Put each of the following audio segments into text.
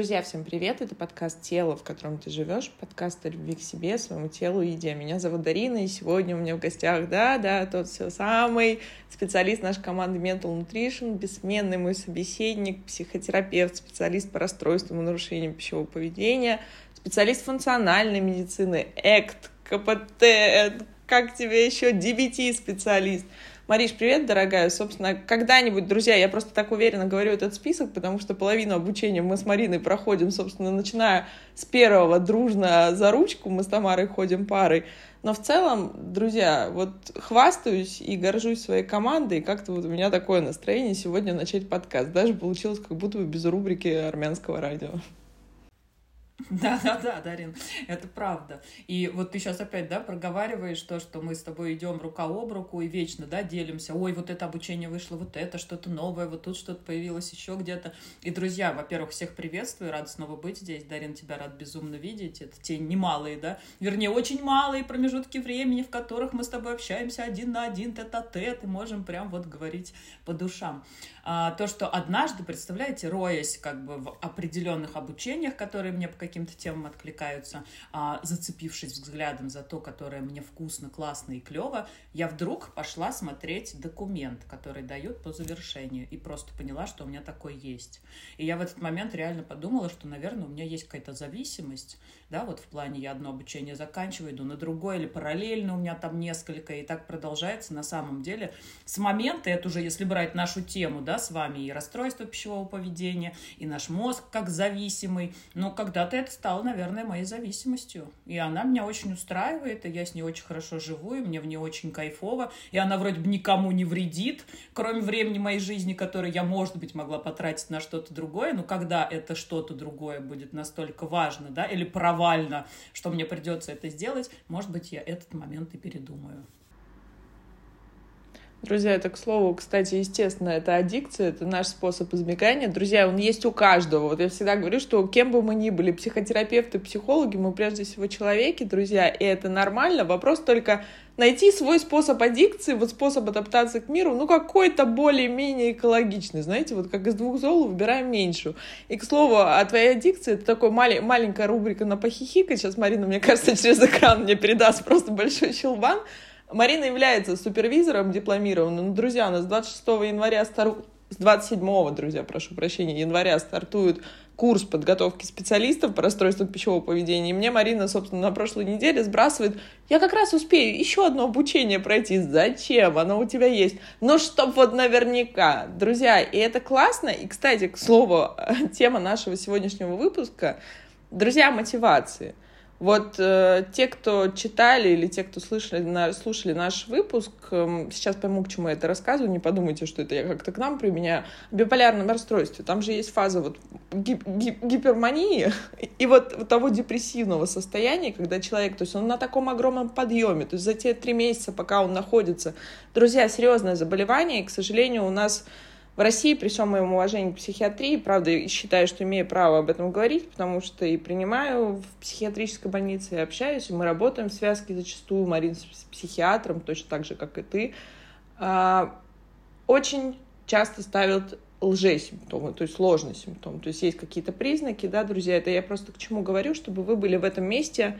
Друзья, всем привет! Это подкаст «Тело, в котором ты живешь», подкаст о любви к себе, своему телу и еде. Меня зовут Дарина, и сегодня у меня в гостях, да-да, тот все самый специалист нашей команды Mental Nutrition, бессменный мой собеседник, психотерапевт, специалист по расстройствам и нарушениям пищевого поведения, специалист функциональной медицины, ЭКТ, КПТ, как тебе еще, DBT-специалист — Мариш, привет, дорогая. Собственно, когда-нибудь, друзья, я просто так уверенно говорю этот список, потому что половину обучения мы с Мариной проходим, собственно, начиная с первого дружно за ручку, мы с Тамарой ходим парой. Но в целом, друзья, вот хвастаюсь и горжусь своей командой, и как-то вот у меня такое настроение сегодня начать подкаст. Даже получилось как будто бы без рубрики армянского радио. Да-да-да, Дарин, это правда. И вот ты сейчас опять, да, проговариваешь то, что мы с тобой идем рука об руку и вечно, да, делимся. Ой, вот это обучение вышло, вот это что-то новое, вот тут что-то появилось еще где-то. И, друзья, во-первых, всех приветствую, рад снова быть здесь. Дарин, тебя рад безумно видеть. Это те немалые, да, вернее, очень малые промежутки времени, в которых мы с тобой общаемся один на один, тет-а-тет, и можем прям вот говорить по душам. А, то, что однажды, представляете, роясь как бы в определенных обучениях, которые мне по каким-то темам откликаются, а, зацепившись взглядом за то, которое мне вкусно, классно и клево, я вдруг пошла смотреть документ, который дают по завершению, и просто поняла, что у меня такой есть. И я в этот момент реально подумала, что, наверное, у меня есть какая-то зависимость, да, вот в плане я одно обучение заканчиваю, иду на другое, или параллельно у меня там несколько, и так продолжается на самом деле. С момента, это уже если брать нашу тему, да, с вами, и расстройство пищевого поведения, и наш мозг как зависимый, но когда-то это стало, наверное, моей зависимостью, и она меня очень устраивает, и я с ней очень хорошо живу, и мне в ней очень кайфово, и она вроде бы никому не вредит, кроме времени моей жизни, которое я, может быть, могла потратить на что-то другое, но когда это что-то другое будет настолько важно, да, или провально, что мне придется это сделать, может быть, я этот момент и передумаю. Друзья, это к слову, кстати, естественно, это аддикция, это наш способ избегания. Друзья, он есть у каждого. Вот я всегда говорю, что кем бы мы ни были, психотерапевты, психологи, мы прежде всего человеки, друзья, и это нормально. Вопрос только найти свой способ аддикции, вот способ адаптации к миру, ну, какой-то более-менее экологичный, знаете, вот как из двух зол выбираем меньшую. И, к слову, о твоей аддикции, это такой мали- маленькая рубрика на похихикать. Сейчас Марина, мне кажется, через экран мне передаст просто большой щелбан. Марина является супервизором дипломированным. Ну, друзья, у нас 26 января стартует, с 27, друзья, прошу прощения, января стартует курс подготовки специалистов по расстройствам пищевого поведения. И мне Марина, собственно, на прошлой неделе сбрасывает, я как раз успею еще одно обучение пройти. Зачем? Оно у тебя есть. Ну, чтоб вот наверняка. Друзья, и это классно. И, кстати, к слову, тема нашего сегодняшнего выпуска, друзья, мотивации. Вот э, те, кто читали или те, кто слышали, на, слушали наш выпуск, э, сейчас пойму, к чему я это рассказываю, не подумайте, что это я как-то к нам применяю. Биполярном расстройстве там же есть фаза вот гип гип гипермании и вот того депрессивного состояния, когда человек, то есть он на таком огромном подъеме, то есть за те три месяца, пока он находится. Друзья, серьезное заболевание, и, к сожалению, у нас в России, при всем моем уважении к психиатрии, правда, считаю, что имею право об этом говорить, потому что и принимаю в психиатрической больнице, и общаюсь, и мы работаем в связке зачастую, Марин с психиатром, точно так же, как и ты, а, очень часто ставят лжесимптомы, то есть сложный симптом. То есть есть какие-то признаки, да, друзья, это я просто к чему говорю, чтобы вы были в этом месте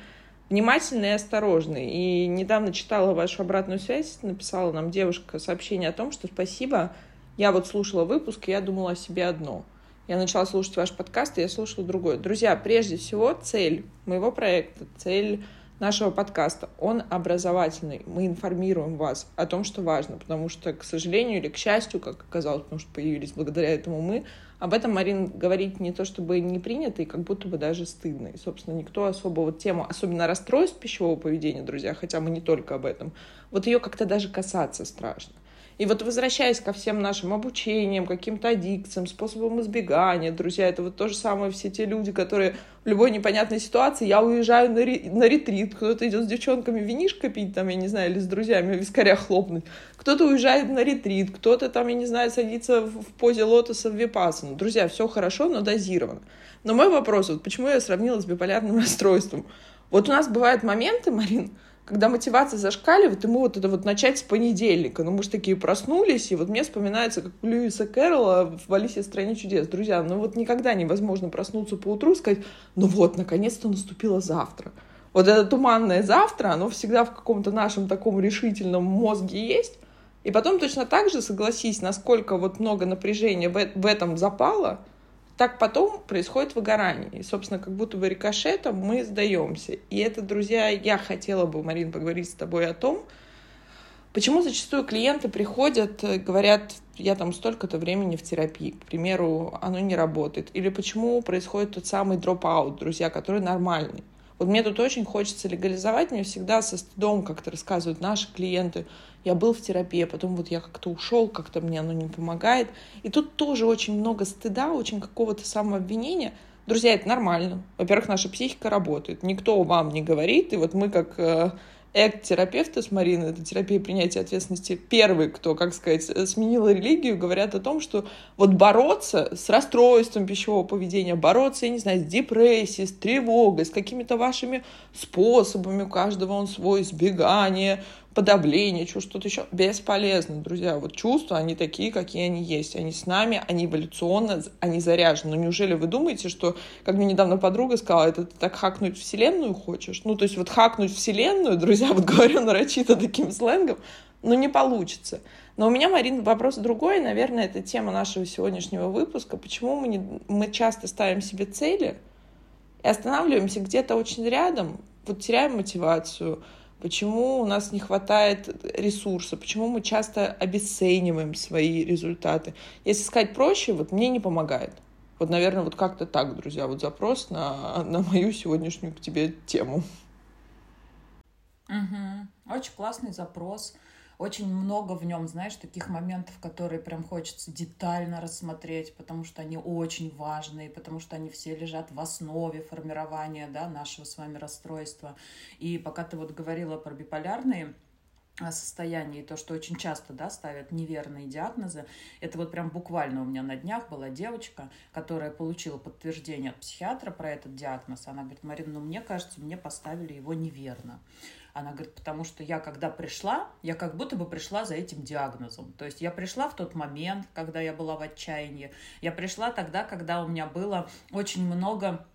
внимательны и осторожны. И недавно читала вашу обратную связь, написала нам девушка сообщение о том, что спасибо, я вот слушала выпуск, и я думала о себе одно. Я начала слушать ваш подкаст, и я слушала другое. Друзья, прежде всего, цель моего проекта, цель нашего подкаста, он образовательный. Мы информируем вас о том, что важно, потому что, к сожалению или к счастью, как оказалось, потому что появились благодаря этому мы, об этом, Марин, говорить не то чтобы не принято, и как будто бы даже стыдно. И, собственно, никто особо вот тему, особенно расстройств пищевого поведения, друзья, хотя мы не только об этом, вот ее как-то даже касаться страшно. И вот возвращаясь ко всем нашим обучениям, каким-то аддикциям, способам избегания, друзья, это вот то же самое все те люди, которые в любой непонятной ситуации, я уезжаю на, ре, на ретрит, кто-то идет с девчонками винишко пить, там, я не знаю, или с друзьями вискаря хлопнуть, кто-то уезжает на ретрит, кто-то там, я не знаю, садится в, в позе лотоса в випассану. Друзья, все хорошо, но дозировано. Но мой вопрос, вот почему я сравнила с биполярным расстройством? Вот у нас бывают моменты, Марин, когда мотивация зашкаливает, мы вот это вот начать с понедельника. Ну, мы же такие проснулись, и вот мне вспоминается, как Льюиса Кэрролла в «Алисе в стране чудес». Друзья, ну вот никогда невозможно проснуться по утру и сказать, ну вот, наконец-то наступило завтра. Вот это туманное завтра, оно всегда в каком-то нашем таком решительном мозге есть. И потом точно так же, согласись, насколько вот много напряжения в, в этом запало, так потом происходит выгорание. И, собственно, как будто бы рикошетом мы сдаемся. И это, друзья, я хотела бы, Марин, поговорить с тобой о том, почему зачастую клиенты приходят, э, говорят, я там столько-то времени в терапии, к примеру, оно не работает. Или почему происходит тот самый дроп-аут, друзья, который нормальный. Вот мне тут очень хочется легализовать, мне всегда со стыдом как-то рассказывают наши клиенты, я был в терапии, а потом вот я как-то ушел, как-то мне оно не помогает. И тут тоже очень много стыда, очень какого-то самообвинения. Друзья, это нормально. Во-первых, наша психика работает. Никто вам не говорит. И вот мы как э, эк-терапевты с Мариной, это терапия принятия ответственности, первый, кто, как сказать, сменил религию, говорят о том, что вот бороться с расстройством пищевого поведения, бороться, я не знаю, с депрессией, с тревогой, с какими-то вашими способами, у каждого он свой, сбегание, подавление, что-то еще, бесполезно, друзья. Вот чувства, они такие, какие они есть. Они с нами, они эволюционно, они заряжены. Но неужели вы думаете, что, как мне недавно подруга сказала, это ты так хакнуть Вселенную хочешь? Ну, то есть вот хакнуть Вселенную, друзья, вот говорю нарочито таким сленгом, ну, не получится. Но у меня, Марин, вопрос другой. Наверное, это тема нашего сегодняшнего выпуска. Почему мы, не, мы часто ставим себе цели и останавливаемся где-то очень рядом, вот теряем мотивацию, почему у нас не хватает ресурса, почему мы часто обесцениваем свои результаты. Если сказать проще, вот мне не помогает. Вот, наверное, вот как-то так, друзья, вот запрос на, на мою сегодняшнюю к тебе тему. Угу. Очень классный запрос очень много в нем, знаешь, таких моментов, которые прям хочется детально рассмотреть, потому что они очень важные, потому что они все лежат в основе формирования да, нашего с вами расстройства. И пока ты вот говорила про биполярные а, состояние и то, что очень часто да, ставят неверные диагнозы. Это вот прям буквально у меня на днях была девочка, которая получила подтверждение от психиатра про этот диагноз. Она говорит, Марина, ну мне кажется, мне поставили его неверно. Она говорит, потому что я когда пришла, я как будто бы пришла за этим диагнозом. То есть я пришла в тот момент, когда я была в отчаянии. Я пришла тогда, когда у меня было очень много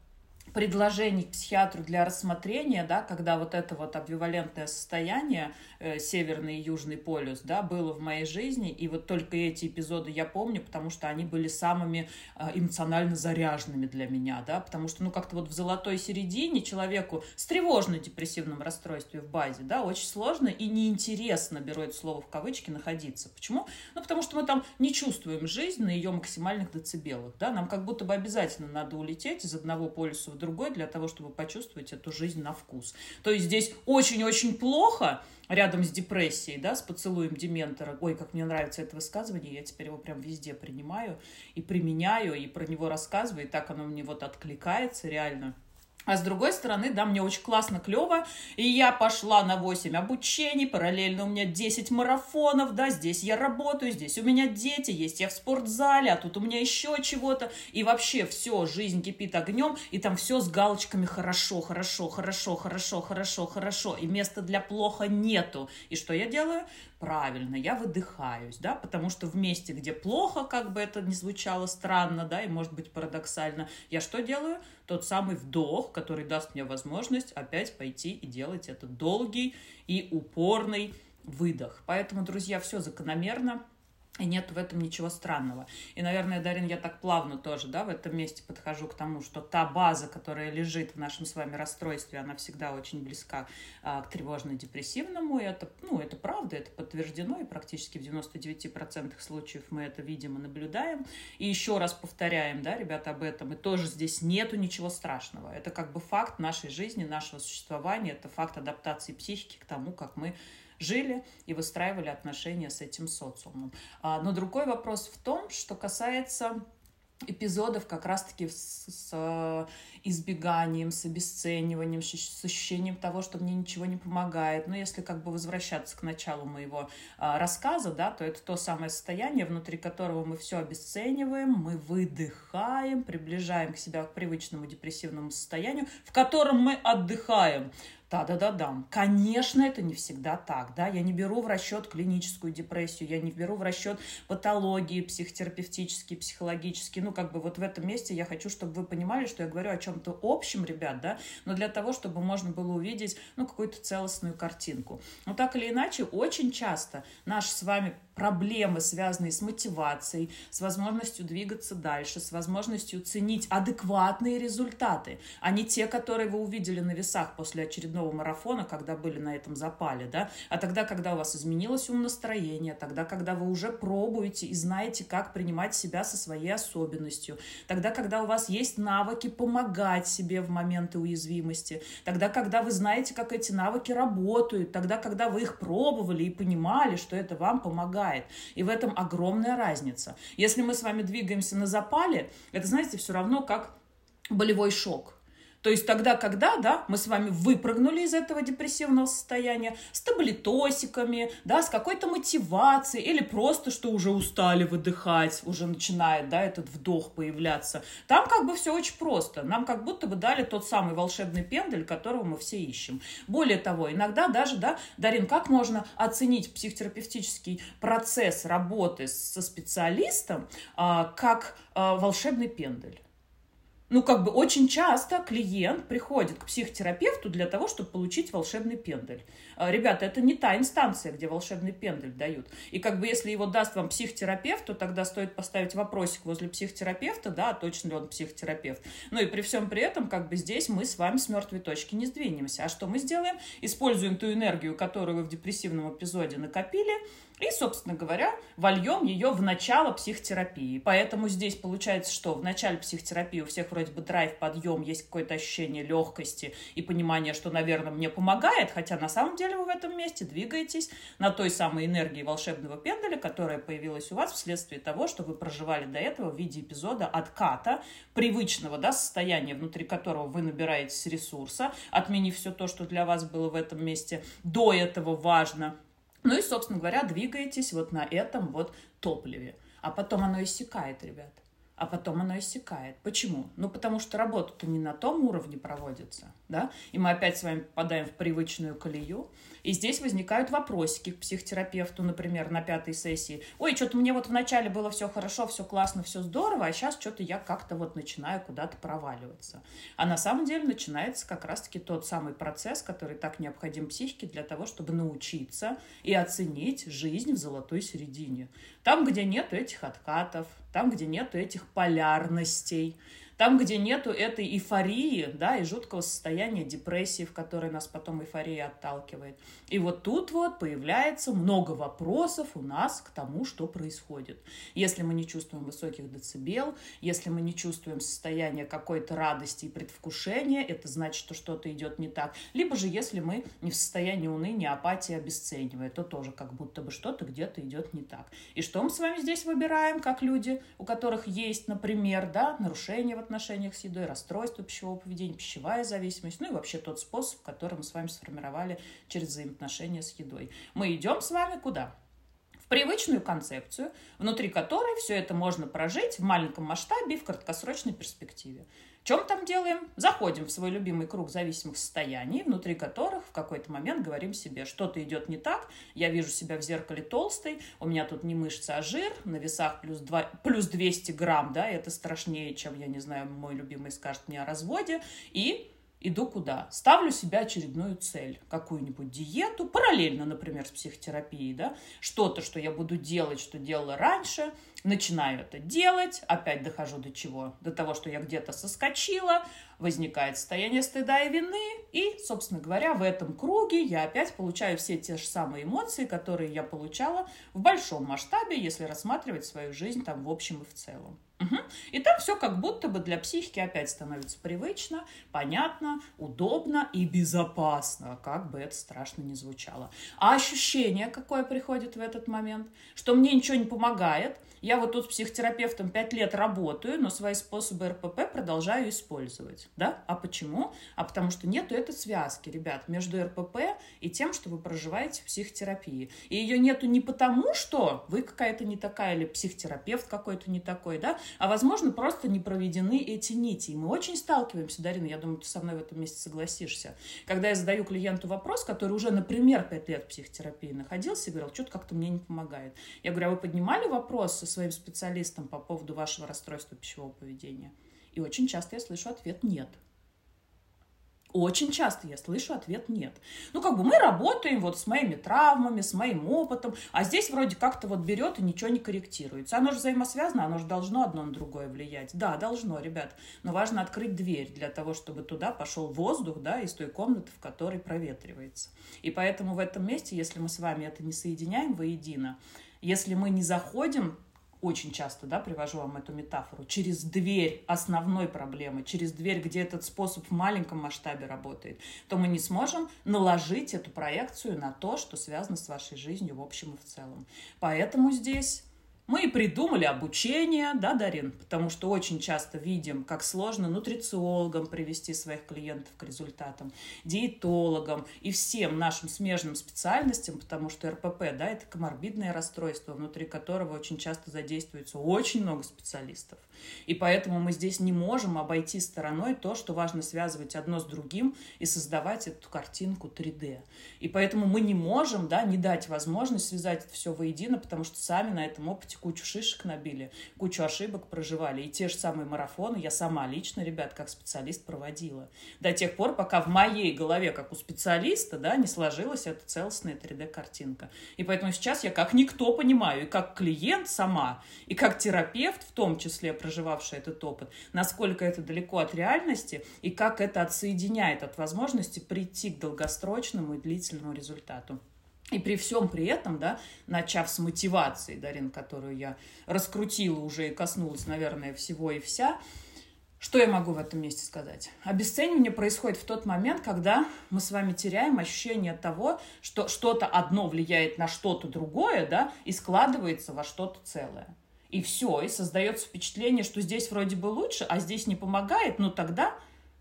предложений к психиатру для рассмотрения, да, когда вот это вот обвивалентное состояние, э, северный и южный полюс, да, было в моей жизни, и вот только эти эпизоды я помню, потому что они были самыми э, эмоционально заряженными для меня, да, потому что, ну, как-то вот в золотой середине человеку с тревожно-депрессивным расстройством в базе, да, очень сложно и неинтересно, беру это слово в кавычки, находиться. Почему? Ну, потому что мы там не чувствуем жизнь на ее максимальных децибелах, да, нам как будто бы обязательно надо улететь из одного полюса в другой, другой для того, чтобы почувствовать эту жизнь на вкус. То есть здесь очень-очень плохо рядом с депрессией, да, с поцелуем Дементора. Ой, как мне нравится это высказывание, я теперь его прям везде принимаю и применяю, и про него рассказываю, и так оно мне вот откликается реально. А с другой стороны, да, мне очень классно, клево. И я пошла на 8 обучений, параллельно у меня 10 марафонов, да, здесь я работаю, здесь у меня дети, есть я в спортзале, а тут у меня еще чего-то. И вообще все, жизнь кипит огнем, и там все с галочками хорошо, хорошо, хорошо, хорошо, хорошо, хорошо. И места для плохо нету. И что я делаю? Правильно, я выдыхаюсь, да, потому что в месте, где плохо, как бы это ни звучало странно, да, и может быть парадоксально, я что делаю? Тот самый вдох, который даст мне возможность опять пойти и делать этот долгий и упорный выдох. Поэтому, друзья, все закономерно, и нет в этом ничего странного. И, наверное, Дарин, я так плавно тоже, да, в этом месте подхожу к тому, что та база, которая лежит в нашем с вами расстройстве, она всегда очень близка а, к тревожно-депрессивному. И это, ну, это правда, это подтверждено, и практически в 99% случаев мы это видим и наблюдаем. И еще раз повторяем, да, ребята, об этом. И тоже здесь нету ничего страшного. Это как бы факт нашей жизни, нашего существования, это факт адаптации психики к тому, как мы жили и выстраивали отношения с этим социумом. А, но другой вопрос в том, что касается эпизодов как раз-таки с, с избеганием, с обесцениванием, с ощущением того, что мне ничего не помогает. Но если как бы возвращаться к началу моего а, рассказа, да, то это то самое состояние, внутри которого мы все обесцениваем, мы выдыхаем, приближаем к себя к привычному депрессивному состоянию, в котором мы отдыхаем Да-да-да-да. Конечно, это не всегда так, да. Я не беру в расчет клиническую депрессию, я не беру в расчет патологии психотерапевтические, психологические. Ну, как бы вот в этом месте я хочу, чтобы вы понимали, что я говорю о чем-то общем, ребят, да, но для того, чтобы можно было увидеть, ну, какую-то целостную картинку. Но так или иначе, очень часто наши с вами проблемы, связанные с мотивацией, с возможностью двигаться дальше, с возможностью ценить адекватные результаты, а не те, которые вы увидели на весах после очередного марафона, когда были на этом запале, да, а тогда, когда у вас изменилось умонастроение, тогда, когда вы уже пробуете и знаете, как принимать себя со своей особенностью, тогда, когда у вас есть навыки помогать себе в моменты уязвимости, тогда, когда вы знаете, как эти навыки работают, тогда, когда вы их пробовали и понимали, что это вам помогает, помогает. И в этом огромная разница. Если мы с вами двигаемся на запале, это, знаете, все равно как болевой шок. То есть тогда, когда, да, мы с вами выпрыгнули из этого депрессивного состояния с таблетосиками, да, с какой-то мотивацией или просто, что уже устали выдыхать, уже начинает, да, этот вдох появляться. Там как бы все очень просто. Нам как будто бы дали тот самый волшебный пендель, которого мы все ищем. Более того, иногда даже, да, Дарин, как можно оценить психотерапевтический процесс работы со специалистом а, как а, волшебный пендель? Ну, как бы очень часто клиент приходит к психотерапевту для того, чтобы получить волшебный пендель. А, ребята, это не та инстанция, где волшебный пендель дают. И как бы если его даст вам психотерапевт, то тогда стоит поставить вопросик возле психотерапевта, да, точно ли он психотерапевт. Ну и при всем при этом, как бы здесь мы с вами с мертвой точки не сдвинемся. А что мы сделаем? Используем ту энергию, которую вы в депрессивном эпизоде накопили, и, собственно говоря, вольем ее в начало психотерапии. Поэтому здесь получается, что в начале психотерапии у всех вроде бы драйв, подъем, есть какое-то ощущение легкости и понимание, что, наверное, мне помогает, хотя на самом деле вы в этом месте двигаетесь на той самой энергии волшебного пенделя, которая появилась у вас вследствие того, что вы проживали до этого в виде эпизода отката, привычного да, состояния, внутри которого вы набираетесь ресурса, отменив все то, что для вас было в этом месте до этого важно – ну и, собственно говоря, двигаетесь вот на этом вот топливе. А потом оно иссякает, ребят. А потом оно иссякает. Почему? Ну, потому что работа-то не на том уровне проводится, да, и мы опять с вами попадаем в привычную колею, и здесь возникают вопросики к психотерапевту, например, на пятой сессии. Ой, что-то мне вот вначале было все хорошо, все классно, все здорово, а сейчас что-то я как-то вот начинаю куда-то проваливаться. А на самом деле начинается как раз-таки тот самый процесс, который так необходим психике для того, чтобы научиться и оценить жизнь в золотой середине. Там, где нет этих откатов, там, где нет этих полярностей, там, где нету этой эйфории, да, и жуткого состояния депрессии, в которой нас потом эйфория отталкивает. И вот тут вот появляется много вопросов у нас к тому, что происходит. Если мы не чувствуем высоких децибел, если мы не чувствуем состояние какой-то радости и предвкушения, это значит, что что-то идет не так. Либо же, если мы не в состоянии уныния, апатии, обесценивая, то тоже как будто бы что-то где-то идет не так. И что мы с вами здесь выбираем, как люди, у которых есть, например, да, нарушение в отношениях с едой, расстройство пищевого поведения, пищевая зависимость, ну и вообще тот способ, который мы с вами сформировали через взаимоотношения с едой. Мы идем с вами куда? в привычную концепцию, внутри которой все это можно прожить в маленьком масштабе и в краткосрочной перспективе. Чем там делаем? Заходим в свой любимый круг зависимых состояний, внутри которых в какой-то момент говорим себе, что-то идет не так, я вижу себя в зеркале толстой, у меня тут не мышцы, а жир, на весах плюс, 2, плюс 200 грамм, да, это страшнее, чем, я не знаю, мой любимый скажет мне о разводе, и иду куда? Ставлю себе очередную цель, какую-нибудь диету, параллельно, например, с психотерапией, да, что-то, что я буду делать, что делала раньше, начинаю это делать, опять дохожу до чего? До того, что я где-то соскочила, возникает состояние стыда и вины, и, собственно говоря, в этом круге я опять получаю все те же самые эмоции, которые я получала в большом масштабе, если рассматривать свою жизнь там в общем и в целом. Угу. И там все как будто бы для психики опять становится привычно, понятно, удобно и безопасно, как бы это страшно не звучало. А ощущение какое приходит в этот момент, что мне ничего не помогает, я вот тут с психотерапевтом 5 лет работаю, но свои способы РПП продолжаю использовать. Да? А почему? А потому что нету этой связки, ребят, между РПП и тем, что вы проживаете в психотерапии. И ее нету не потому, что вы какая-то не такая, или психотерапевт какой-то не такой, да, а возможно, просто не проведены эти нити. И мы очень сталкиваемся, Дарина, я думаю, ты со мной в этом месте согласишься. Когда я задаю клиенту вопрос, который уже, например, 5 лет в психотерапии находился и говорил, что-то как-то мне не помогает. Я говорю, а вы поднимали вопрос своим специалистом по поводу вашего расстройства пищевого поведения? И очень часто я слышу ответ «нет». Очень часто я слышу ответ «нет». Ну, как бы мы работаем вот с моими травмами, с моим опытом, а здесь вроде как-то вот берет и ничего не корректируется. Оно же взаимосвязано, оно же должно одно на другое влиять. Да, должно, ребят, но важно открыть дверь для того, чтобы туда пошел воздух, да, из той комнаты, в которой проветривается. И поэтому в этом месте, если мы с вами это не соединяем воедино, если мы не заходим очень часто, да, привожу вам эту метафору, через дверь основной проблемы, через дверь, где этот способ в маленьком масштабе работает, то мы не сможем наложить эту проекцию на то, что связано с вашей жизнью в общем и в целом. Поэтому здесь мы и придумали обучение, да, Дарин? Потому что очень часто видим, как сложно нутрициологам привести своих клиентов к результатам, диетологам и всем нашим смежным специальностям, потому что РПП, да, это коморбидное расстройство, внутри которого очень часто задействуется очень много специалистов. И поэтому мы здесь не можем обойти стороной то, что важно связывать одно с другим и создавать эту картинку 3D. И поэтому мы не можем, да, не дать возможность связать это все воедино, потому что сами на этом опыте опыте кучу шишек набили, кучу ошибок проживали. И те же самые марафоны я сама лично, ребят, как специалист проводила. До тех пор, пока в моей голове, как у специалиста, да, не сложилась эта целостная 3D-картинка. И поэтому сейчас я как никто понимаю, и как клиент сама, и как терапевт, в том числе проживавший этот опыт, насколько это далеко от реальности, и как это отсоединяет от возможности прийти к долгосрочному и длительному результату. И при всем при этом, да, начав с мотивации, Дарин, которую я раскрутила уже и коснулась, наверное, всего и вся, что я могу в этом месте сказать? Обесценивание происходит в тот момент, когда мы с вами теряем ощущение того, что что-то одно влияет на что-то другое, да, и складывается во что-то целое. И все, и создается впечатление, что здесь вроде бы лучше, а здесь не помогает, но тогда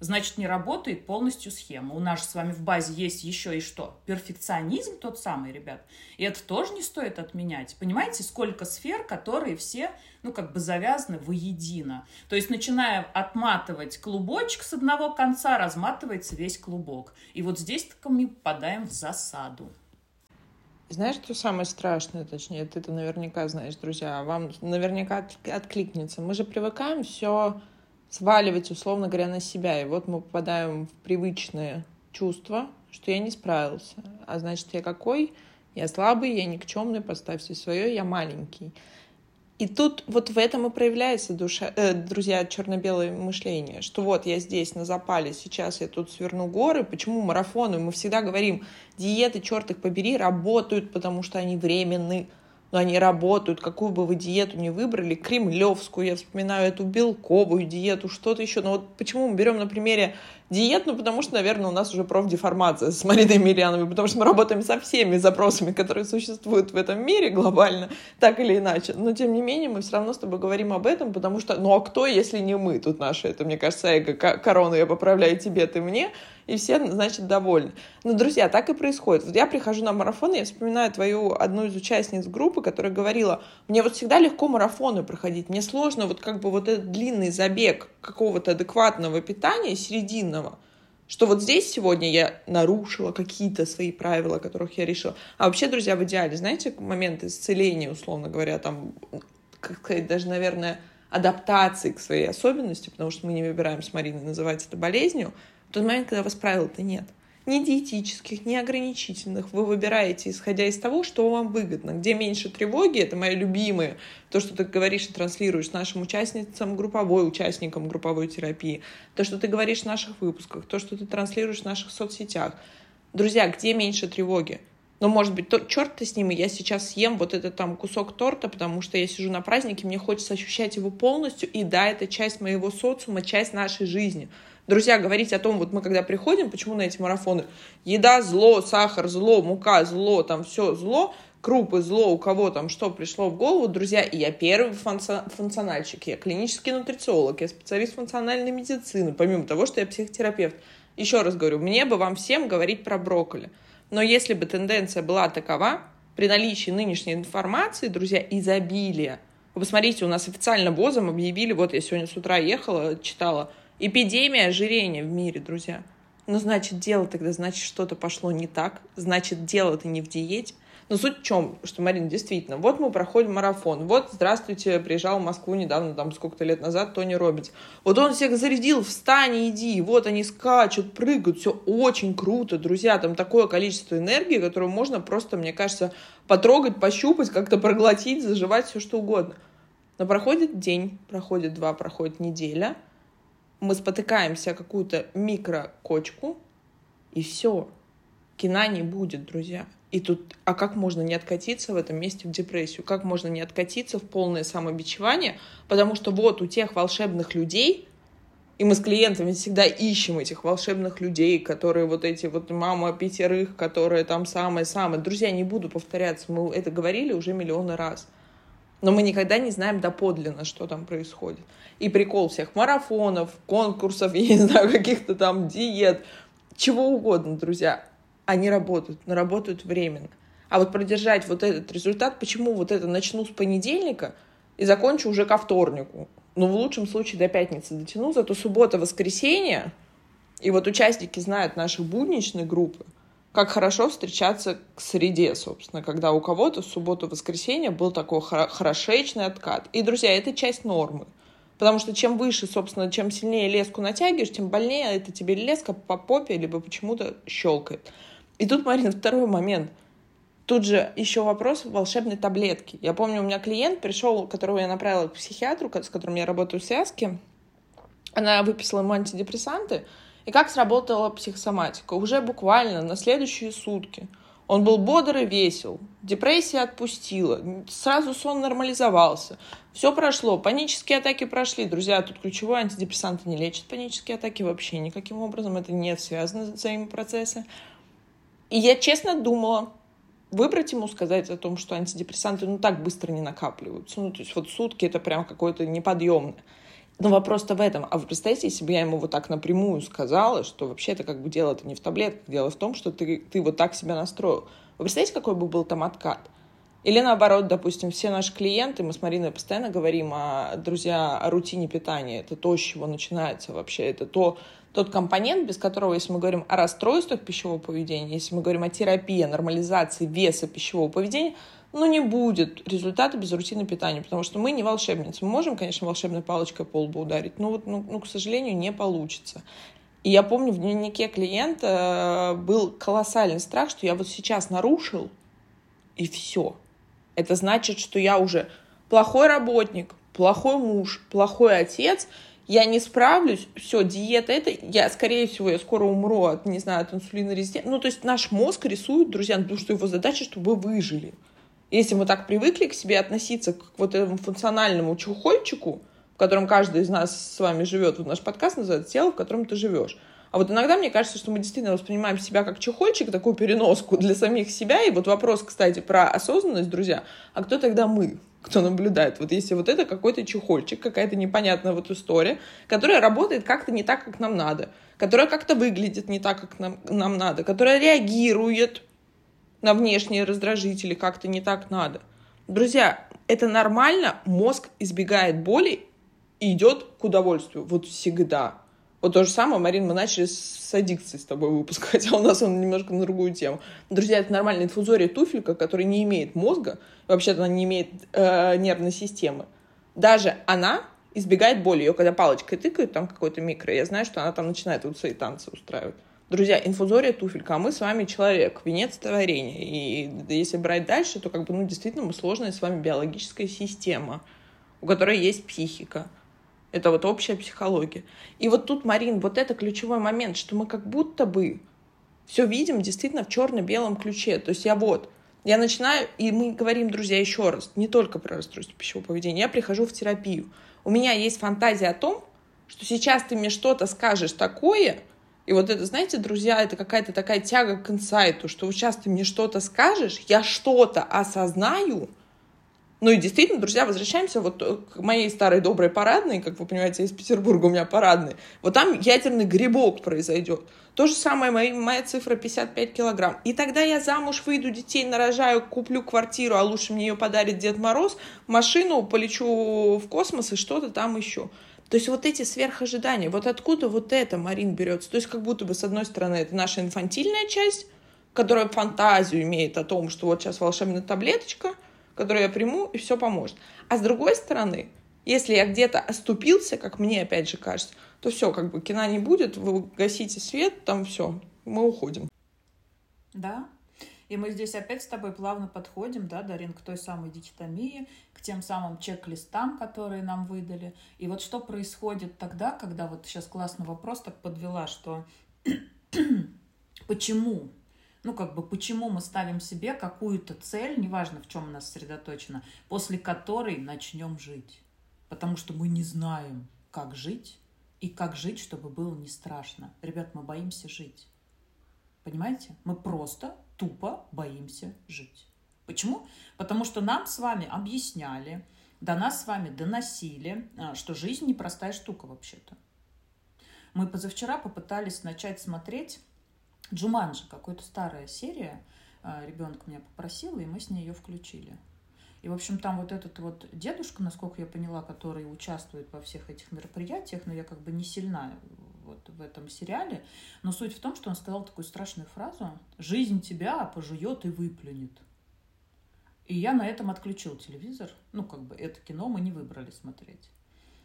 значит, не работает полностью схема. У нас с вами в базе есть еще и что? Перфекционизм тот самый, ребят. И это тоже не стоит отменять. Понимаете, сколько сфер, которые все, ну, как бы завязаны воедино. То есть, начиная отматывать клубочек с одного конца, разматывается весь клубок. И вот здесь только мы попадаем в засаду. Знаешь, что самое страшное, точнее, ты это наверняка знаешь, друзья, вам наверняка откликнется. Мы же привыкаем все сваливать, условно говоря, на себя. И вот мы попадаем в привычное чувство, что я не справился. А значит, я какой? Я слабый, я никчемный, поставьте свое, я маленький. И тут вот в этом и проявляется душа, э, друзья, черно-белое мышление, что вот я здесь на запале, сейчас я тут сверну горы. Почему марафоны? Мы всегда говорим, диеты, черт их побери, работают, потому что они временные но они работают, какую бы вы диету ни выбрали, кремлевскую, я вспоминаю эту белковую диету, что-то еще. Но вот почему мы берем на примере диет, ну, потому что, наверное, у нас уже профдеформация с Мариной Емельяновой, потому что мы работаем со всеми запросами, которые существуют в этом мире глобально, так или иначе. Но, тем не менее, мы все равно с тобой говорим об этом, потому что, ну, а кто, если не мы? Тут наше, это, мне кажется, эго, корону я поправляю тебе, ты мне, и все, значит, довольны. Но, друзья, так и происходит. Вот я прихожу на марафон, и я вспоминаю твою одну из участниц группы, которая говорила, мне вот всегда легко марафоны проходить, мне сложно вот как бы вот этот длинный забег какого-то адекватного питания, серединного, что вот здесь сегодня я нарушила какие-то свои правила, которых я решила. А вообще, друзья, в идеале, знаете, момент исцеления, условно говоря, там, как сказать, даже, наверное, адаптации к своей особенности, потому что мы не выбираем с Мариной называть это болезнью, тот момент, когда вас правил-то нет. Ни диетических, ни ограничительных. Вы выбираете, исходя из того, что вам выгодно. Где меньше тревоги, это мои любимые, то, что ты говоришь и транслируешь нашим участницам групповой, участникам групповой терапии, то, что ты говоришь в наших выпусках, то, что ты транслируешь в наших соцсетях. Друзья, где меньше тревоги? Ну, может быть, то, черт ты с ним, и я сейчас съем вот этот там кусок торта, потому что я сижу на празднике, мне хочется ощущать его полностью, и да, это часть моего социума, часть нашей жизни. Друзья, говорить о том, вот мы когда приходим, почему на эти марафоны, еда зло, сахар зло, мука зло, там все зло, крупы зло, у кого там что пришло в голову, друзья, и я первый функциональщик, я клинический нутрициолог, я специалист функциональной медицины, помимо того, что я психотерапевт. Еще раз говорю, мне бы вам всем говорить про брокколи. Но если бы тенденция была такова, при наличии нынешней информации, друзья, изобилия, Вы посмотрите, у нас официально ВОЗом объявили, вот я сегодня с утра ехала, читала, эпидемия ожирения в мире, друзья. Ну, значит, дело тогда, значит, что-то пошло не так, значит, дело-то не в диете, но суть в чем, что, Марина, действительно, вот мы проходим марафон, вот, здравствуйте, приезжал в Москву недавно, там, сколько-то лет назад, Тони Робинс. Вот он всех зарядил, встань, иди, вот они скачут, прыгают, все очень круто, друзья, там такое количество энергии, которую можно просто, мне кажется, потрогать, пощупать, как-то проглотить, заживать, все что угодно. Но проходит день, проходит два, проходит неделя, мы спотыкаемся какую-то микрокочку, и все. Кина не будет, друзья. И тут, а как можно не откатиться в этом месте в депрессию? Как можно не откатиться в полное самобичевание? Потому что вот у тех волшебных людей, и мы с клиентами всегда ищем этих волшебных людей, которые вот эти вот мама пятерых, которые там самые-самые. Друзья, не буду повторяться, мы это говорили уже миллионы раз. Но мы никогда не знаем доподлинно, что там происходит. И прикол всех марафонов, конкурсов, я не знаю, каких-то там диет, чего угодно, друзья они работают, но работают временно. А вот продержать вот этот результат, почему вот это начну с понедельника и закончу уже ко вторнику? Ну, в лучшем случае до пятницы дотяну, зато суббота, воскресенье, и вот участники знают нашей будничной группы, как хорошо встречаться к среде, собственно, когда у кого-то субботу-воскресенье был такой хорошечный откат. И, друзья, это часть нормы. Потому что чем выше, собственно, чем сильнее леску натягиваешь, тем больнее это тебе леска по попе либо почему-то щелкает. И тут, Марина, второй момент. Тут же еще вопрос волшебной таблетки. Я помню, у меня клиент пришел, которого я направила к психиатру, с которым я работаю в связке. Она выписала ему антидепрессанты. И как сработала психосоматика? Уже буквально на следующие сутки он был бодр и весел, депрессия отпустила, сразу сон нормализовался, все прошло, панические атаки прошли. Друзья, тут ключевой антидепрессанты не лечат панические атаки вообще никаким образом, это не связано взаимопроцессы. И я честно думала, выбрать ему сказать о том, что антидепрессанты ну так быстро не накапливаются. Ну, то есть вот сутки это прям какое-то неподъемное. Но вопрос-то в этом. А вы представляете, если бы я ему вот так напрямую сказала, что вообще это как бы дело-то не в таблетках, дело в том, что ты, ты вот так себя настроил. Вы представляете, какой бы был там откат? Или наоборот, допустим, все наши клиенты, мы с Мариной постоянно говорим о, друзья, о рутине питания. Это то, с чего начинается вообще. Это то, тот компонент, без которого, если мы говорим о расстройствах пищевого поведения, если мы говорим о терапии, о нормализации веса пищевого поведения, ну, не будет результата без рутины питания, потому что мы не волшебницы. Мы можем, конечно, волшебной палочкой по лбу ударить, но, вот, ну, ну, к сожалению, не получится. И я помню, в дневнике клиента э, был колоссальный страх, что я вот сейчас нарушил, и все. Это значит, что я уже плохой работник, плохой муж, плохой отец, я не справлюсь, все, диета это, я, скорее всего, я скоро умру от, не знаю, от инсулинорезистенции. Ну, то есть наш мозг рисует, друзья, потому что его задача, чтобы вы выжили. Если мы так привыкли к себе относиться, к вот этому функциональному чухольчику, в котором каждый из нас с вами живет, вот наш подкаст называется «Тело, в котором ты живешь», а вот иногда мне кажется, что мы действительно воспринимаем себя как чехольчик, такую переноску для самих себя. И вот вопрос, кстати, про осознанность, друзья. А кто тогда мы? кто наблюдает. Вот если вот это какой-то чехольчик, какая-то непонятная вот история, которая работает как-то не так, как нам надо, которая как-то выглядит не так, как нам, нам надо, которая реагирует на внешние раздражители как-то не так надо. Друзья, это нормально, мозг избегает боли и идет к удовольствию. Вот всегда. Вот то же самое, Марин, мы начали с аддикцией с тобой выпуск, хотя у нас он немножко на другую тему. Друзья, это нормальная инфузория туфелька, которая не имеет мозга, вообще-то она не имеет э, нервной системы. Даже она избегает боли. Ее когда палочкой тыкают, там какой-то микро, я знаю, что она там начинает вот свои танцы устраивать. Друзья, инфузория туфелька, а мы с вами человек, венец творения. И если брать дальше, то как бы, ну, действительно, мы сложная с вами биологическая система, у которой есть психика. Это вот общая психология. И вот тут, Марин, вот это ключевой момент, что мы как будто бы все видим действительно в черно-белом ключе. То есть я вот, я начинаю, и мы говорим, друзья, еще раз, не только про расстройство пищевого поведения, я прихожу в терапию. У меня есть фантазия о том, что сейчас ты мне что-то скажешь такое, и вот это, знаете, друзья, это какая-то такая тяга к инсайту, что вот сейчас ты мне что-то скажешь, я что-то осознаю, Ну и действительно, друзья, возвращаемся вот к моей старой доброй парадной, как вы понимаете, из Петербурга у меня парадный. Вот там ядерный грибок произойдет. То же самое моя, моя цифра 55 килограмм. И тогда я замуж выйду, детей нарожаю, куплю квартиру, а лучше мне ее подарит Дед Мороз, машину, полечу в космос и что-то там еще. То есть вот эти сверхожидания, вот откуда вот это, Марин, берется? То есть как будто бы, с одной стороны, это наша инфантильная часть, которая фантазию имеет о том, что вот сейчас волшебная таблеточка, которую я приму, и все поможет. А с другой стороны, если я где-то оступился, как мне опять же кажется, то все, как бы кино не будет, вы гасите свет, там все, мы уходим. Да, и мы здесь опять с тобой плавно подходим, да, Дарин, к той самой дихотомии, к тем самым чек-листам, которые нам выдали. И вот что происходит тогда, когда вот сейчас классный вопрос так подвела, что почему ну, как бы, почему мы ставим себе какую-то цель, неважно, в чем она сосредоточена, после которой начнем жить. Потому что мы не знаем, как жить, и как жить, чтобы было не страшно. Ребят, мы боимся жить. Понимаете? Мы просто тупо боимся жить. Почему? Потому что нам с вами объясняли, до нас с вами доносили, а, что жизнь непростая штука вообще-то. Мы позавчера попытались начать смотреть Джуманджи, какая-то старая серия. А, Ребенок меня попросил, и мы с ней ее включили. И, в общем, там вот этот вот дедушка, насколько я поняла, который участвует во всех этих мероприятиях, но я как бы не сильна вот в этом сериале. Но суть в том, что он сказал такую страшную фразу «Жизнь тебя пожует и выплюнет». И я на этом отключил телевизор. Ну, как бы это кино мы не выбрали смотреть.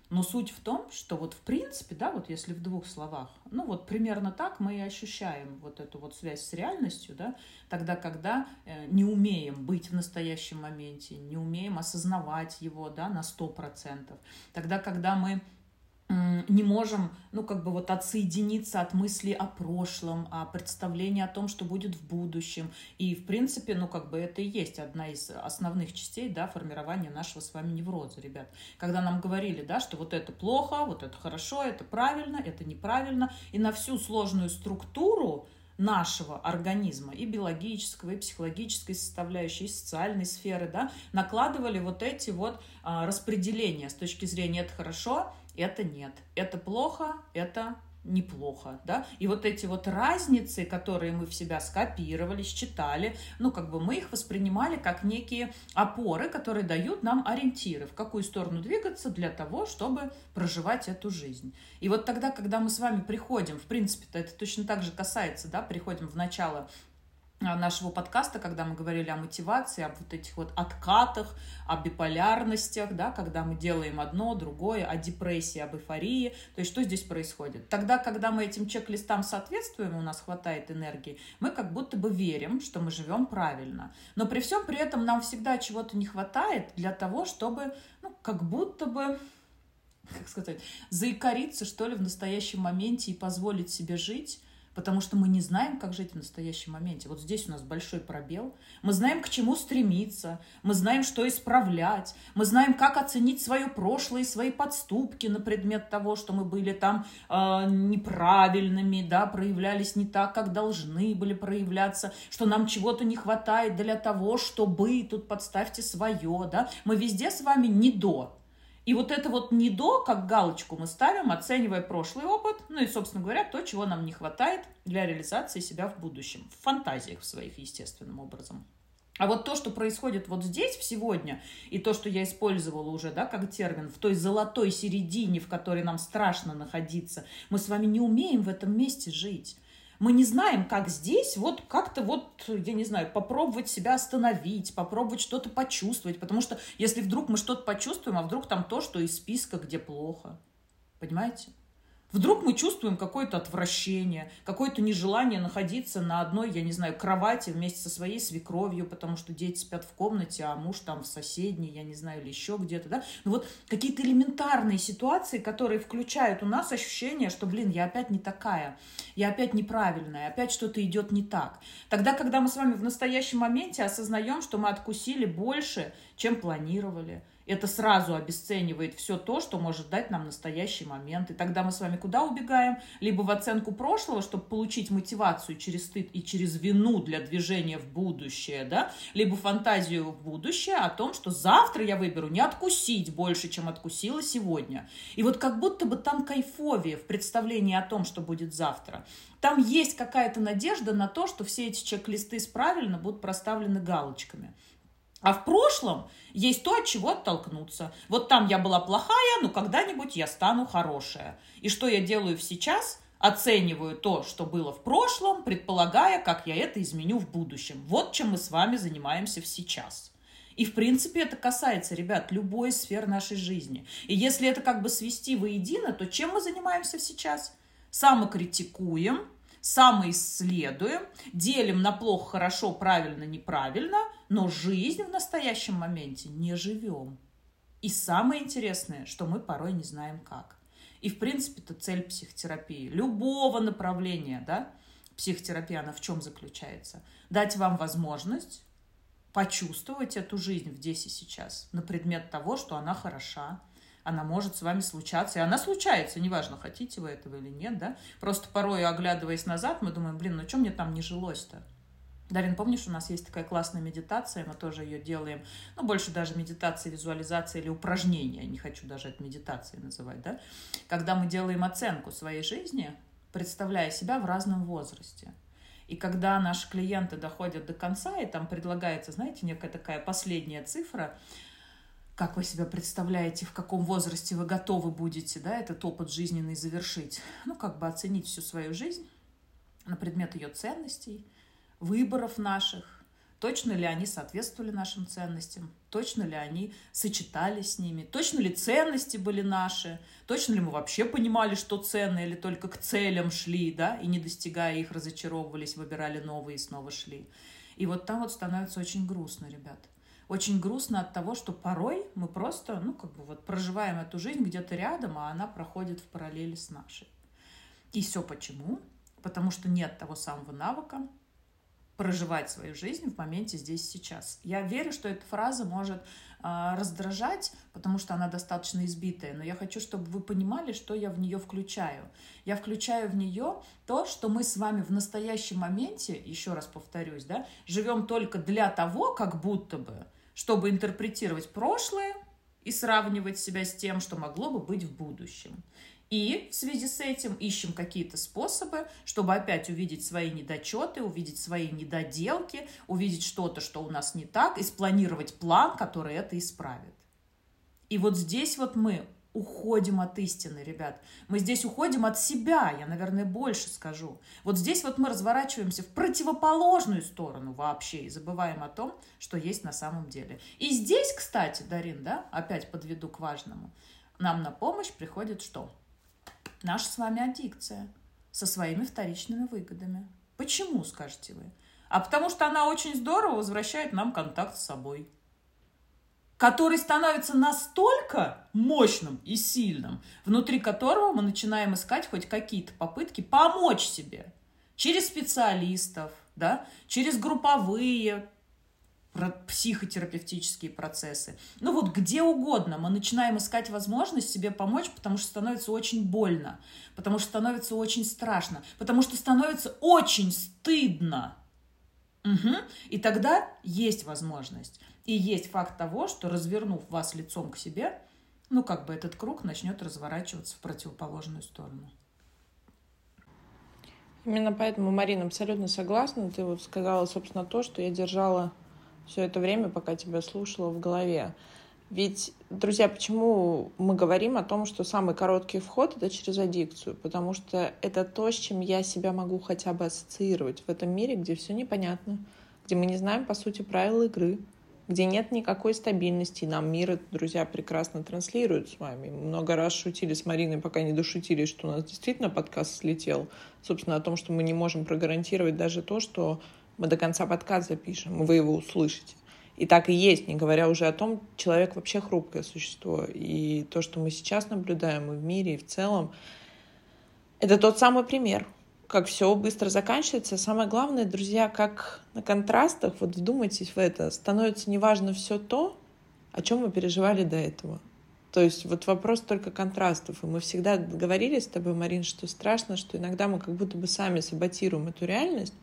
Но суть в том, что вот в принципе, да, вот если в двух словах, ну вот примерно так мы и ощущаем вот эту вот связь с реальностью, да, тогда, когда э, не умеем быть в настоящем моменте, не умеем осознавать его, да, на сто процентов, тогда, когда мы не можем, ну, как бы вот отсоединиться от мысли о прошлом, о представлении о том, что будет в будущем. И, в принципе, ну, как бы это и есть одна из основных частей, да, формирования нашего с вами невроза, ребят. Когда нам говорили, да, что вот это плохо, вот это хорошо, это правильно, это неправильно, и на всю сложную структуру нашего организма, и биологического, и психологической составляющей, и социальной сферы, да, накладывали вот эти вот а, распределения с точки зрения «это хорошо», это нет. Это плохо, это неплохо, да, и вот эти вот разницы, которые мы в себя скопировали, считали, ну, как бы мы их воспринимали как некие опоры, которые дают нам ориентиры, в какую сторону двигаться для того, чтобы проживать эту жизнь. И вот тогда, когда мы с вами приходим, в принципе, это точно так же касается, да, приходим в начало нашего подкаста, когда мы говорили о мотивации, об вот этих вот откатах, о биполярностях, да, когда мы делаем одно, другое, о депрессии, об эйфории. То есть что здесь происходит? Тогда, когда мы этим чек-листам соответствуем, у нас хватает энергии, мы как будто бы верим, что мы живем правильно. Но при всем при этом нам всегда чего-то не хватает для того, чтобы, ну, как будто бы как сказать, заикариться, что ли, в настоящем моменте и позволить себе жить потому что мы не знаем, как жить в настоящем моменте. Вот здесь у нас большой пробел. Мы знаем, к чему стремиться, мы знаем, что исправлять, мы знаем, как оценить свое прошлое и свои подступки на предмет того, что мы были там э, неправильными, да, проявлялись не так, как должны были проявляться, что нам чего-то не хватает для того, чтобы, тут подставьте свое, да, мы везде с вами не до, и вот это вот не до, как галочку мы ставим, оценивая прошлый опыт, ну и, собственно говоря, то, чего нам не хватает для реализации себя в будущем, в фантазиях своих, естественным образом. А вот то, что происходит вот здесь, сегодня, и то, что я использовала уже, да, как термин, в той золотой середине, в которой нам страшно находиться, мы с вами не умеем в этом месте жить мы не знаем, как здесь вот как-то вот, я не знаю, попробовать себя остановить, попробовать что-то почувствовать, потому что если вдруг мы что-то почувствуем, а вдруг там то, что из списка, где плохо, понимаете? Вдруг мы чувствуем какое-то отвращение, какое-то нежелание находиться на одной, я не знаю, кровати вместе со своей свекровью, потому что дети спят в комнате, а муж там в соседней, я не знаю, или еще где-то, да. Ну вот какие-то элементарные ситуации, которые включают у нас ощущение, что, блин, я опять не такая, я опять неправильная, опять что-то идет не так. Тогда, когда мы с вами в настоящем моменте осознаем, что мы откусили больше, чем планировали, Это сразу обесценивает все то, что может дать нам настоящий момент. И тогда мы с вами куда убегаем? Либо в оценку прошлого, чтобы получить мотивацию через стыд и через вину для движения в будущее, да? Либо фантазию в будущее о том, что завтра я выберу не откусить больше, чем откусила сегодня. И вот как будто бы там кайфовее в представлении о том, что будет завтра. Там есть какая-то надежда на то, что все эти чек-листы правильно будут проставлены галочками. А в прошлом есть то, от чего оттолкнуться. Вот там я была плохая, но когда-нибудь я стану хорошая. И что я делаю сейчас? Оцениваю то, что было в прошлом, предполагая, как я это изменю в будущем. Вот чем мы с вами занимаемся сейчас. И, в принципе, это касается, ребят, любой сфер нашей жизни. И если это как бы свести воедино, то чем мы занимаемся сейчас? Самокритикуем, самоисследуем, делим на плохо, хорошо, правильно, неправильно, но жизнь в настоящем моменте не живем. И самое интересное, что мы порой не знаем как. И, в принципе, это цель психотерапии. Любого направления, да, психотерапия, она в чем заключается? Дать вам возможность почувствовать эту жизнь здесь и сейчас на предмет того, что она хороша, она может с вами случаться. И она случается, неважно, хотите вы этого или нет, да. Просто порой, оглядываясь назад, мы думаем, блин, ну что мне там не жилось-то? Дарин, помнишь, у нас есть такая классная медитация, мы тоже ее делаем, ну, больше даже медитация, визуализация или упражнения, не хочу даже это медитацией называть, да, когда мы делаем оценку своей жизни, представляя себя в разном возрасте. И когда наши клиенты доходят до конца, и там предлагается, знаете, некая такая последняя цифра, как вы себя представляете, в каком возрасте вы готовы будете да, этот опыт жизненный завершить. Ну, как бы оценить всю свою жизнь на предмет ее ценностей, выборов наших, точно ли они соответствовали нашим ценностям, точно ли они сочетались с ними, точно ли ценности были наши, точно ли мы вообще понимали, что ценно, или только к целям шли, да, и не достигая их, разочаровывались, выбирали новые и снова шли. И вот там вот становится очень грустно, ребят очень грустно от того, что порой мы просто, ну, как бы вот проживаем эту жизнь где-то рядом, а она проходит в параллели с нашей. И все почему? Потому что нет того самого навыка проживать свою жизнь в моменте здесь и сейчас. Я верю, что эта фраза может э, раздражать, потому что она достаточно избитая, но я хочу, чтобы вы понимали, что я в нее включаю. Я включаю в нее то, что мы с вами в настоящем моменте, еще раз повторюсь, да, живем только для того, как будто бы, чтобы интерпретировать прошлое и сравнивать себя с тем, что могло бы быть в будущем. И в связи с этим ищем какие-то способы, чтобы опять увидеть свои недочеты, увидеть свои недоделки, увидеть что-то, что у нас не так, и спланировать план, который это исправит. И вот здесь вот мы уходим от истины, ребят. Мы здесь уходим от себя, я, наверное, больше скажу. Вот здесь вот мы разворачиваемся в противоположную сторону вообще и забываем о том, что есть на самом деле. И здесь, кстати, Дарин, да, опять подведу к важному, нам на помощь приходит что? Наша с вами аддикция со своими вторичными выгодами. Почему, скажете вы? А потому что она очень здорово возвращает нам контакт с собой – который становится настолько мощным и сильным, внутри которого мы начинаем искать хоть какие-то попытки помочь себе через специалистов, да, через групповые психотерапевтические процессы. Ну вот где угодно мы начинаем искать возможность себе помочь, потому что становится очень больно, потому что становится очень страшно, потому что становится очень стыдно. Угу. И тогда есть возможность. И есть факт того, что развернув вас лицом к себе, ну, как бы этот круг начнет разворачиваться в противоположную сторону. Именно поэтому, Марина, абсолютно согласна. Ты вот сказала, собственно, то, что я держала все это время, пока тебя слушала в голове. Ведь, друзья, почему мы говорим о том, что самый короткий вход — это через аддикцию? Потому что это то, с чем я себя могу хотя бы ассоциировать в этом мире, где все непонятно, где мы не знаем, по сути, правил игры, где нет никакой стабильности. Нам мир, друзья, прекрасно транслирует с вами. Много раз шутили с Мариной, пока не дошутили, что у нас действительно подкаст слетел. Собственно, о том, что мы не можем прогарантировать даже то, что мы до конца подкаст запишем, вы его услышите. И так и есть, не говоря уже о том, человек вообще хрупкое существо. И то, что мы сейчас наблюдаем и в мире, и в целом, это тот самый пример — как все быстро заканчивается. Самое главное, друзья, как на контрастах, вот вдумайтесь в это, становится неважно все то, о чем мы переживали до этого. То есть вот вопрос только контрастов. И мы всегда говорили с тобой, Марин, что страшно, что иногда мы как будто бы сами саботируем эту реальность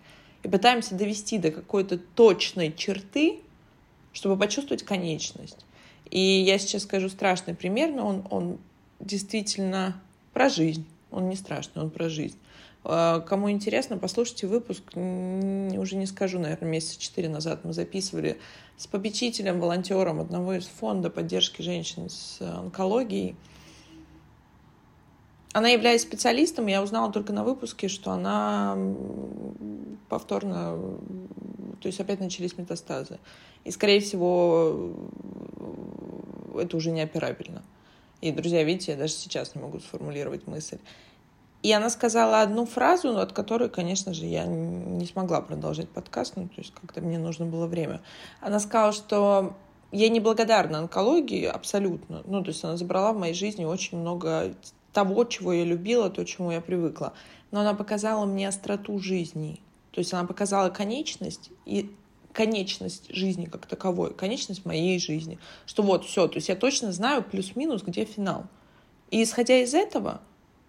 и пытаемся довести до какой-то точной черты, чтобы почувствовать конечность. И я сейчас скажу страшный пример, но он, он действительно про жизнь. Он не страшный, он про жизнь. А, кому интересно, послушайте выпуск, уже не скажу, наверное, месяца четыре назад мы записывали с попечителем, волонтером одного из фонда поддержки женщин с онкологией. Она, являясь специалистом, я узнала только на выпуске, что она повторно, то есть опять начались метастазы. И, скорее всего, это уже не операбельно. И, друзья, видите, я даже сейчас не могу сформулировать мысль. И она сказала одну фразу, от которой, конечно же, я не смогла продолжать подкаст, ну, то есть как-то мне нужно было время. Она сказала, что я не благодарна онкологии абсолютно. Ну, то есть она забрала в моей жизни очень много того, чего я любила, то, чему я привыкла. Но она показала мне остроту жизни. То есть она показала конечность и конечность жизни как таковой, конечность моей жизни. Что вот все, то есть я точно знаю плюс-минус, где финал. И исходя из этого,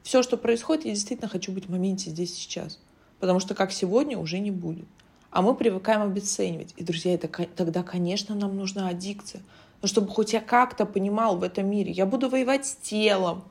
все, что происходит, я действительно хочу быть в моменте здесь сейчас. Потому что как сегодня уже не будет. А мы привыкаем обесценивать. И, друзья, это, тогда, конечно, нам нужна аддикция. Но чтобы хоть я как-то понимал в этом мире, я буду воевать с телом,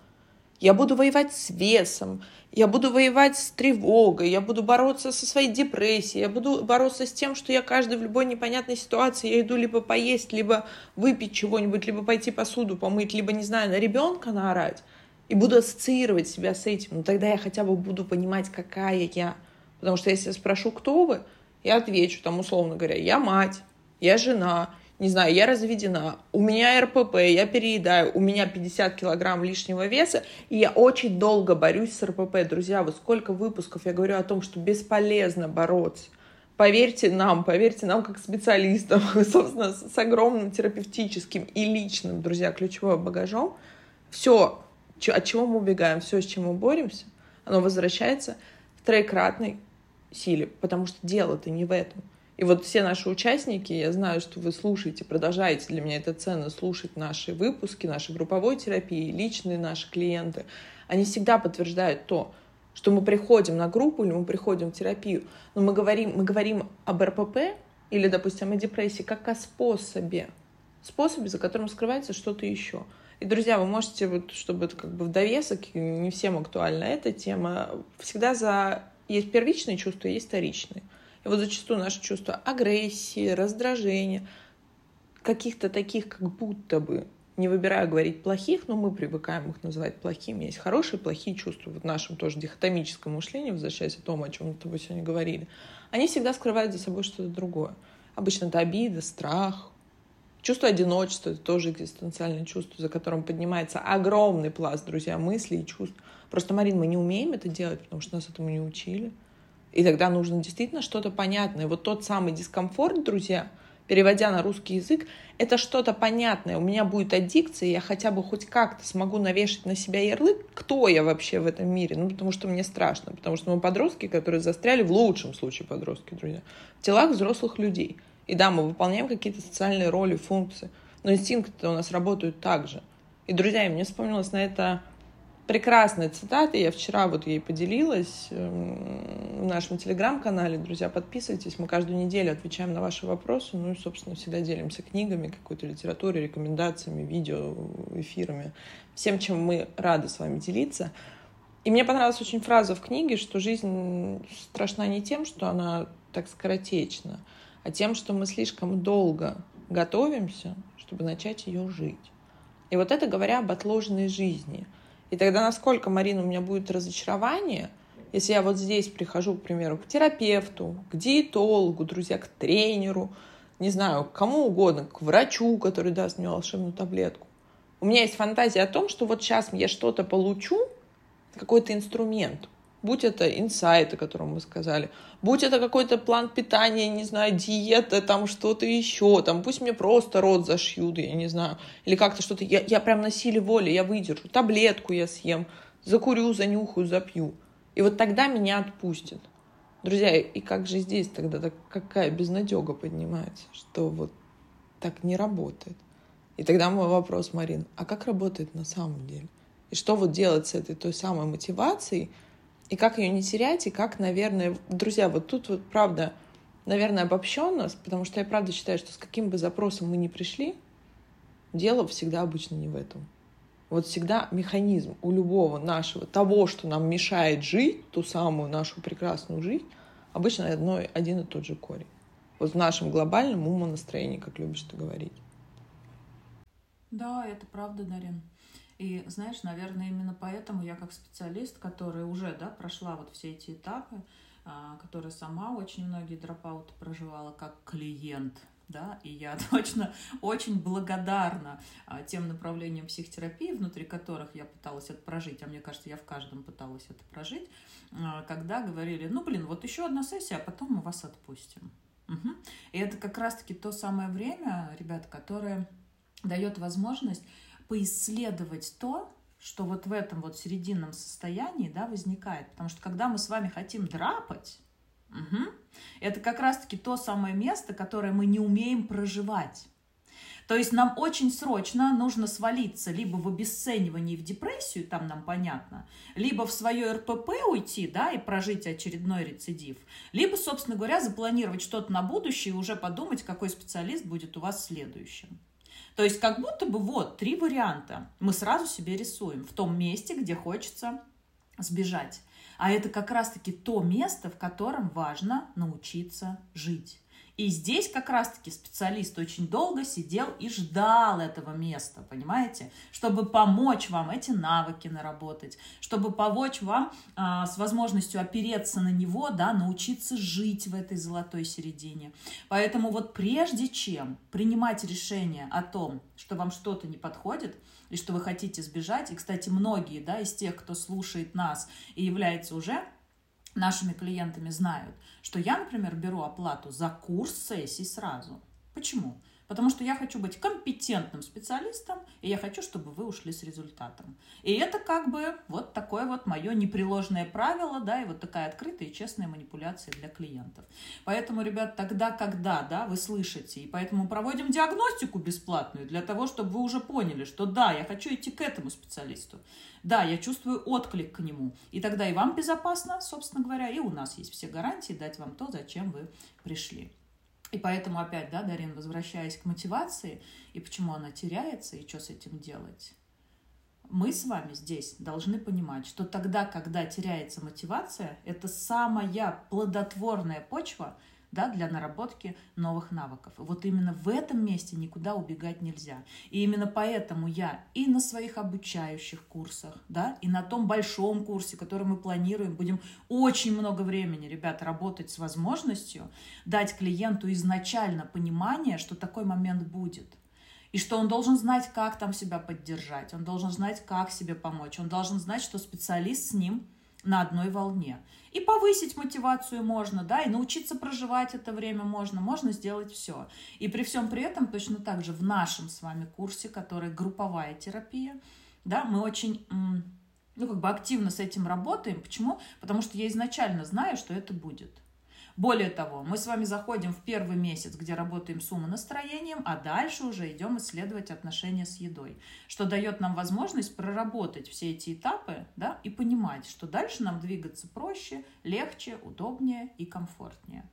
я буду воевать с весом, я буду воевать с тревогой, я буду бороться со своей депрессией, я буду бороться с тем, что я каждый в любой непонятной ситуации, я иду либо поесть, либо выпить чего-нибудь, либо пойти посуду помыть, либо, не знаю, на ребенка наорать и буду ассоциировать себя с этим, ну тогда я хотя бы буду понимать, какая я. Потому что если я спрошу, кто вы, я отвечу, там, условно говоря, я мать, я жена, не знаю, я разведена, у меня РПП, я переедаю, у меня 50 килограмм лишнего веса, и я очень долго борюсь с РПП. Друзья, вот сколько выпусков я говорю о том, что бесполезно бороться. Поверьте нам, поверьте нам как специалистам, собственно, с огромным терапевтическим и личным, друзья, ключевым багажом. Все, от чего мы убегаем, все, с чем мы боремся, оно возвращается в троекратной силе, потому что дело-то не в этом. И вот все наши участники, я знаю, что вы слушаете, продолжаете, для меня это ценно, слушать наши выпуски, наши групповой терапии, личные наши клиенты, они всегда подтверждают то, что мы приходим на группу или мы приходим в терапию, но мы говорим, мы говорим об РПП или, допустим, о депрессии как о способе, способе, за которым скрывается что-то еще. И, друзья, вы можете, вот, чтобы это как бы в довесок, не всем актуальна эта тема, всегда за... Есть первичные чувства, есть вторичные. И вот зачастую наши чувства агрессии, раздражения, каких-то таких как будто бы, не выбираю говорить плохих, но мы привыкаем их называть плохими. Есть хорошие и плохие чувства. Вот в нашем тоже дихотомическом мышлении, возвращаясь к тому, о чем мы с тобой сегодня говорили, они всегда скрывают за собой что-то другое. Обычно это обида, страх, Чувство одиночества — это тоже экзистенциальное чувство, за которым поднимается огромный пласт, друзья, мыслей и чувств. Просто, Марин, мы не умеем это делать, потому что нас этому не учили. И тогда нужно действительно что-то понятное. Вот тот самый дискомфорт, друзья, переводя на русский язык, это что-то понятное. У меня будет аддикция, я хотя бы хоть как-то смогу навешать на себя ярлык, кто я вообще в этом мире. Ну, потому что мне страшно. Потому что мы подростки, которые застряли, в лучшем случае подростки, друзья, в телах взрослых людей. И да, мы выполняем какие-то социальные роли, функции, но инстинкты у нас работают так же. И, друзья, мне вспомнилась на это прекрасная цитата, я вчера вот ей поделилась эм, в нашем телеграм-канале. Друзья, подписывайтесь, мы каждую неделю отвечаем на ваши вопросы, ну и, собственно, всегда делимся книгами, какой-то литературой, рекомендациями, видео, эфирами, всем, чем мы рады с вами делиться. И мне понравилась очень фраза в книге, что жизнь страшна не тем, что она так скоротечна, а тем, что мы слишком долго готовимся, чтобы начать ее жить. И вот это говоря об отложенной жизни. И тогда насколько, Марина, у меня будет разочарование, если я вот здесь прихожу, к примеру, к терапевту, к диетологу, друзья, к тренеру, не знаю, к кому угодно, к врачу, который даст мне волшебную таблетку. У меня есть фантазия о том, что вот сейчас я что-то получу, какой-то инструмент, будь это инсайт, о котором мы сказали, будь это какой-то план питания, не знаю, диета, там что-то еще, там пусть мне просто рот зашьют, я не знаю, или как-то что-то, я, я прям на силе воли, я выдержу, таблетку я съем, закурю, занюхаю, запью. И вот тогда меня отпустят. Друзья, и как же здесь тогда так, какая безнадега поднимается, что вот так не работает. И тогда мой вопрос, Марин, а как работает на самом деле? И что вот делать с этой той самой мотивацией, и как ее не терять, и как, наверное, друзья, вот тут вот правда, наверное, обобщенно, потому что я правда считаю, что с каким бы запросом мы ни пришли, дело всегда обычно не в этом. Вот всегда механизм у любого нашего, того, что нам мешает жить, ту самую нашу прекрасную жизнь, обычно одно, один и тот же корень. Вот в нашем глобальном умонастроении, как любишь ты говорить. Да, это правда, Дарин. И знаешь, наверное, именно поэтому я как специалист, который уже да, прошла вот все эти этапы, а, которая сама очень многие дропауты проживала как клиент, да, и я точно очень благодарна а, тем направлениям психотерапии, внутри которых я пыталась это прожить, а мне кажется, я в каждом пыталась это прожить, а, когда говорили, ну, блин, вот еще одна сессия, а потом мы вас отпустим. Угу. И это как раз-таки то самое время, ребята, которое дает возможность поисследовать то, что вот в этом вот серединном состоянии да, возникает. Потому что когда мы с вами хотим драпать, угу, это как раз-таки то самое место, которое мы не умеем проживать. То есть нам очень срочно нужно свалиться либо в обесценивание и в депрессию, там нам понятно, либо в свое РПП уйти, да, и прожить очередной рецидив, либо, собственно говоря, запланировать что-то на будущее и уже подумать, какой специалист будет у вас следующим. То есть как будто бы вот три варианта мы сразу себе рисуем в том месте, где хочется сбежать. А это как раз-таки то место, в котором важно научиться жить. И здесь как раз-таки специалист очень долго сидел и ждал этого места, понимаете, чтобы помочь вам эти навыки наработать, чтобы помочь вам а, с возможностью опереться на него, да, научиться жить в этой золотой середине. Поэтому вот прежде чем принимать решение о том, что вам что-то не подходит, и что вы хотите сбежать, и, кстати, многие да, из тех, кто слушает нас и является уже нашими клиентами знают, что я, например, беру оплату за курс сессий сразу. Почему? Потому что я хочу быть компетентным специалистом, и я хочу, чтобы вы ушли с результатом. И это как бы вот такое вот мое непреложное правило, да, и вот такая открытая и честная манипуляция для клиентов. Поэтому, ребят, тогда, когда, да, вы слышите, и поэтому проводим диагностику бесплатную для того, чтобы вы уже поняли, что да, я хочу идти к этому специалисту. Да, я чувствую отклик к нему. И тогда и вам безопасно, собственно говоря, и у нас есть все гарантии дать вам то, зачем вы пришли. И поэтому опять, да, Дарин, возвращаясь к мотивации, и почему она теряется, и что с этим делать, мы с вами здесь должны понимать, что тогда, когда теряется мотивация, это самая плодотворная почва – да, для наработки новых навыков. Вот именно в этом месте никуда убегать нельзя. И именно поэтому я и на своих обучающих курсах, да, и на том большом курсе, который мы планируем, будем очень много времени, ребят, работать с возможностью дать клиенту изначально понимание, что такой момент будет – и что он должен знать, как там себя поддержать, он должен знать, как себе помочь, он должен знать, что специалист с ним на одной волне. И повысить мотивацию можно, да, и научиться проживать это время можно, можно сделать все. И при всем при этом точно так же в нашем с вами курсе, который групповая терапия, да, мы очень ну, как бы активно с этим работаем. Почему? Потому что я изначально знаю, что это будет. Более того, мы с вами заходим в первый месяц, где работаем с умонастроением, а дальше уже идем исследовать отношения с едой, что дает нам возможность проработать все эти этапы да, и понимать, что дальше нам двигаться проще, легче, удобнее и комфортнее.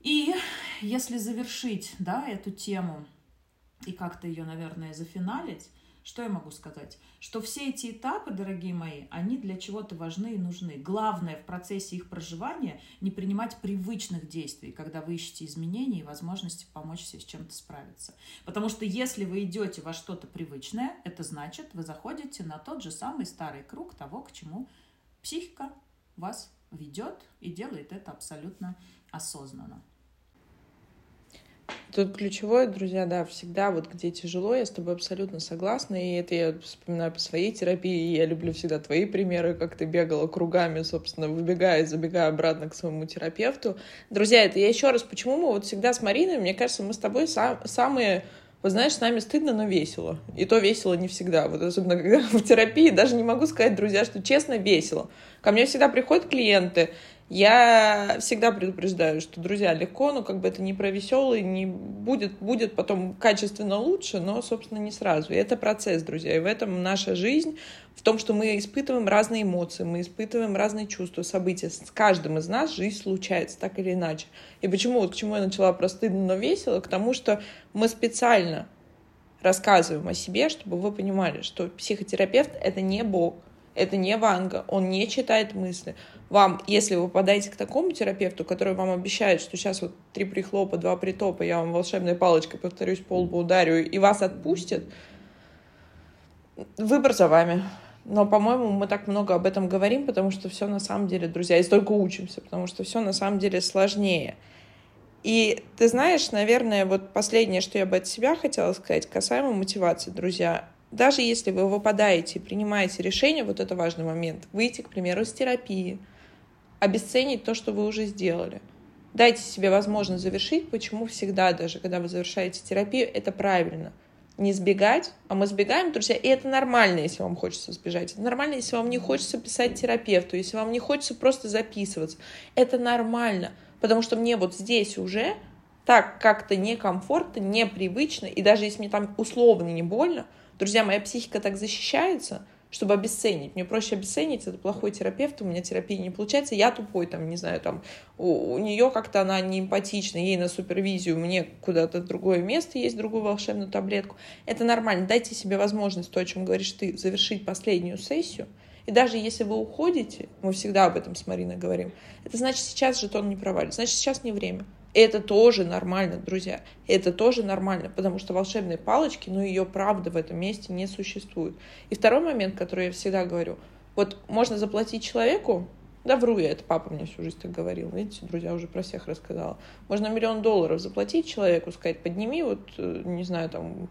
И если завершить да, эту тему и как-то ее, наверное, зафиналить, что я могу сказать? Что все эти этапы, дорогие мои, они для чего-то важны и нужны. Главное в процессе их проживания не принимать привычных действий, когда вы ищете изменения и возможности помочь себе с чем-то справиться. Потому что если вы идете во что-то привычное, это значит, вы заходите на тот же самый старый круг того, к чему психика вас ведет и делает это абсолютно осознанно. Тут ключевое, друзья, да, всегда вот где тяжело, я с тобой абсолютно согласна, и это я вспоминаю по своей терапии, я люблю всегда твои примеры, как ты бегала кругами, собственно, выбегая, забегая обратно к своему терапевту. Друзья, это я еще раз, почему мы вот всегда с Мариной, мне кажется, мы с тобой сам, самые вот знаешь, с нами стыдно, но весело. И то весело не всегда. Вот особенно когда в терапии даже не могу сказать, друзья, что честно весело. Ко мне всегда приходят клиенты, Я всегда предупреждаю, что, друзья, легко, но как бы это не про веселый, не будет, будет потом качественно лучше, но, собственно, не сразу. И это процесс, друзья. И в этом наша жизнь, в том, что мы испытываем разные эмоции, мы испытываем разные чувства, события. С каждым из нас жизнь случается, так или иначе. И почему, вот к чему я начала про стыдно, но весело? К тому, что мы специально рассказываем о себе, чтобы вы понимали, что психотерапевт — это не Бог, это не Ванга, он не читает мысли. Вам, если вы попадаете к такому терапевту, который вам обещает, что сейчас вот три прихлопа, два притопа, я вам волшебной палочкой, повторюсь, по лбу ударю, и вас отпустят, выбор за вами. Но, по-моему, мы так много об этом говорим, потому что все на самом деле, друзья, и столько учимся, потому что все на самом деле сложнее. И ты знаешь, наверное, вот последнее, что я бы от себя хотела сказать, касаемо мотивации, друзья. Даже если вы выпадаете и принимаете решение, вот это важный момент, выйти, к примеру, из терапии, обесценить то, что вы уже сделали. Дайте себе возможность завершить, почему всегда, даже когда вы завершаете терапию, это правильно. Не сбегать, а мы сбегаем, друзья, и это нормально, если вам хочется сбежать. Это нормально, если вам не хочется писать терапевту, если вам не хочется просто записываться. Это нормально, потому что мне вот здесь уже так как-то некомфортно, непривычно, и даже если мне там условно не больно, Друзья, моя психика так защищается, чтобы обесценить. Мне проще обесценить, это плохой терапевт, у меня терапия не получается, я тупой, там, не знаю, там, у, у нее как-то она не эмпатична, ей на супервизию, мне куда-то другое место есть, другую волшебную таблетку. Это нормально, дайте себе возможность, то, о чем говоришь ты, завершить последнюю сессию, и даже если вы уходите, мы всегда об этом с Мариной говорим, это значит, сейчас жетон не провалит, значит, сейчас не время. Это тоже нормально, друзья. Это тоже нормально, потому что волшебные палочки, ну, ее правда в этом месте не существует. И второй момент, который я всегда говорю. Вот можно заплатить человеку, да вру я, это папа мне всю жизнь так говорил. Видите, друзья, уже про всех рассказала. Можно миллион долларов заплатить человеку, сказать, подними вот, э, не знаю, там,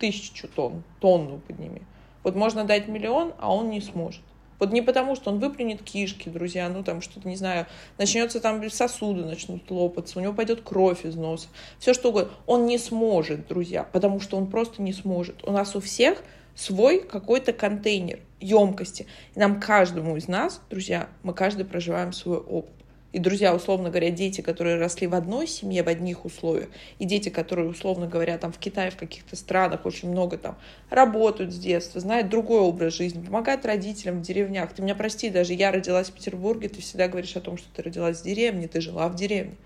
тысячу тонн, тонну подними. Вот можно дать миллион, а он не сможет. Вот не потому, что он выплюнет кишки, друзья, ну там что-то, не знаю, начнется там сосуды начнут лопаться, у него пойдет кровь из носа, все что угодно. Он не сможет, друзья, потому что он просто не сможет. У нас у всех свой какой-то контейнер емкости. И нам каждому из нас, друзья, мы каждый проживаем свой опыт. И, друзья, условно говоря, дети, которые росли в одной семье, в одних условиях, и дети, которые, условно говоря, там в Китае, в каких-то странах очень много там работают с детства, знают другой образ жизни, помогают родителям в деревнях. Ты меня прости, даже я родилась в Петербурге, ты всегда говоришь о том, что ты родилась в деревне, ты жила в деревне.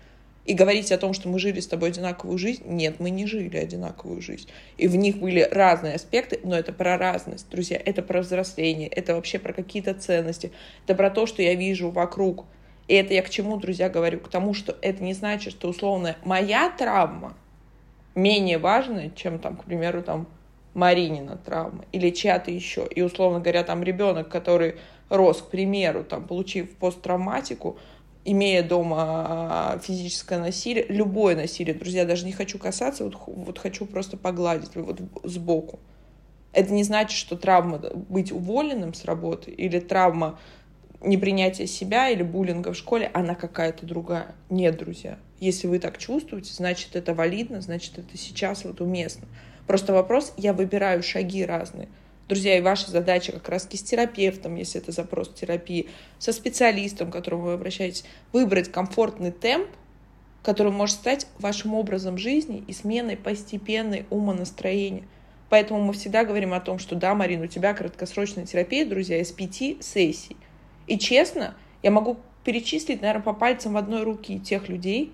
И говорить о том, что мы жили с тобой одинаковую жизнь, нет, мы не жили одинаковую жизнь. И в них были разные аспекты, но это про разность, друзья, это про взросление, это вообще про какие-то ценности, это про то, что я вижу вокруг, и это я к чему, друзья, говорю? К тому, что это не значит, что условно моя травма менее важная, чем там, к примеру, там Маринина травма или чья-то еще. И, условно говоря, там ребенок, который рос, к примеру, там, получив посттравматику, имея дома а, физическое насилие, любое насилие, друзья, даже не хочу касаться, вот, вот хочу просто погладить вот сбоку. Это не значит, что травма быть уволенным с работы или травма непринятие себя или буллинга в школе, она какая-то другая. Нет, друзья. Если вы так чувствуете, значит, это валидно, значит, это сейчас вот уместно. Просто вопрос, я выбираю шаги разные. Друзья, и ваша задача как раз с терапевтом, если это запрос терапии, со специалистом, к которому вы обращаетесь, выбрать комфортный темп, который может стать вашим образом жизни и сменой постепенной умонастроения. Поэтому мы всегда говорим о том, что да, Марин, у тебя краткосрочная терапия, друзья, из пяти сессий. И честно, я могу перечислить, наверное, по пальцам в одной руки тех людей,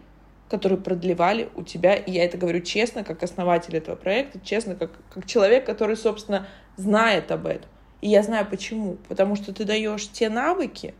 которые продлевали у тебя, и я это говорю честно, как основатель этого проекта, честно, как, как человек, который, собственно, знает об этом. И я знаю почему. Потому что ты даешь те навыки,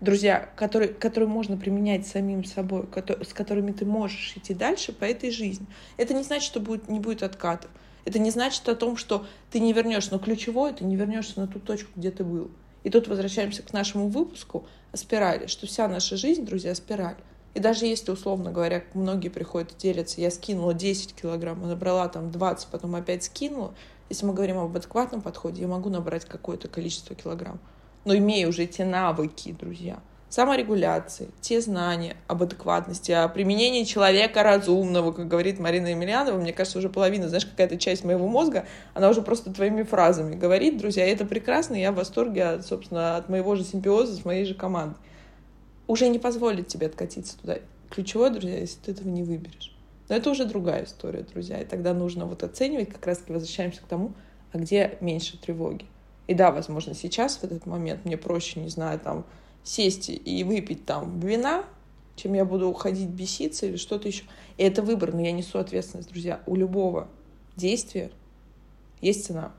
друзья, которые, которые можно применять самим собой, с которыми ты можешь идти дальше по этой жизни. Это не значит, что будет, не будет откатов. Это не значит о том, что ты не вернешься. Но ключевое, ты не вернешься на ту точку, где ты был. И тут возвращаемся к нашему выпуску о спирали, что вся наша жизнь, друзья, спираль. И даже если, условно говоря, многие приходят и делятся, я скинула 10 килограмм, набрала там 20, потом опять скинула, если мы говорим об адекватном подходе, я могу набрать какое-то количество килограмм. Но имея уже те навыки, друзья, саморегуляции, те знания об адекватности, о применении человека разумного, как говорит Марина Емельянова, мне кажется, уже половина, знаешь, какая-то часть моего мозга, она уже просто твоими фразами говорит, друзья, и это прекрасно, я в восторге, от, собственно, от моего же симбиоза с моей же командой. уже не позволит тебе откатиться туда. Ключевое, друзья, если ты этого не выберешь. Но это уже другая история, друзья. И тогда нужно вот оценивать, как раз-таки возвращаемся к тому, а где меньше тревоги. И да, возможно, сейчас, в этот момент, мне проще, не знаю, там, сесть и выпить там вина, чем я буду уходить беситься или что-то еще. И это выбор, но я несу ответственность, друзья. У любого действия есть цена.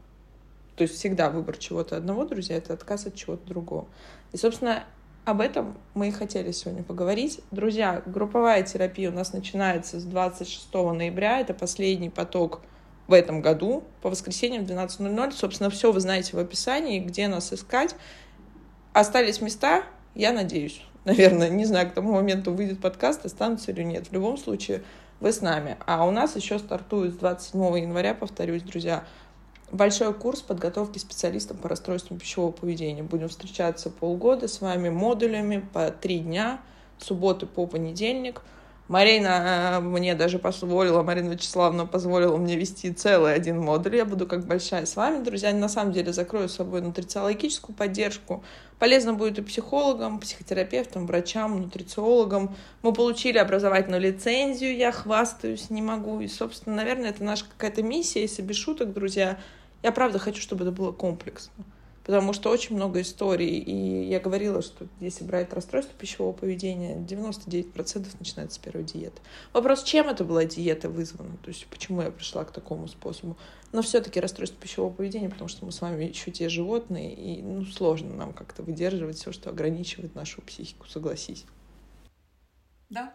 То есть всегда выбор чего-то одного, друзья, это отказ от чего-то другого. И, собственно, об этом мы и хотели сегодня поговорить. Друзья, групповая терапия у нас начинается с 26 ноября. Это последний поток в этом году по воскресеньям в 12.00. Собственно, все вы знаете в описании, где нас искать. Остались места, я надеюсь, наверное, не знаю, к тому моменту выйдет подкаст, останутся или нет. В любом случае, вы с нами. А у нас еще стартует с 27 января, повторюсь, друзья, большой курс подготовки специалистам по расстройствам пищевого поведения. Будем встречаться полгода с вами модулями по три дня, субботы по понедельник. Марина э, мне даже позволила, Марина Вячеславовна позволила мне вести целый один модуль. Я буду как большая с вами, друзья. На самом деле закрою с собой нутрициологическую поддержку. Полезно будет и психологам, психотерапевтам, врачам, нутрициологам. Мы получили образовательную лицензию, я хвастаюсь, не могу. И, собственно, наверное, это наша какая-то миссия, если без шуток, друзья, я правда хочу, чтобы это было комплексно. Потому что очень много историй. И я говорила, что если брать расстройство пищевого поведения, 99% начинается с первой диеты. Вопрос, чем это была диета вызвана? То есть почему я пришла к такому способу? Но все-таки расстройство пищевого поведения, потому что мы с вами еще те животные, и ну, сложно нам как-то выдерживать все, что ограничивает нашу психику, согласись. Да,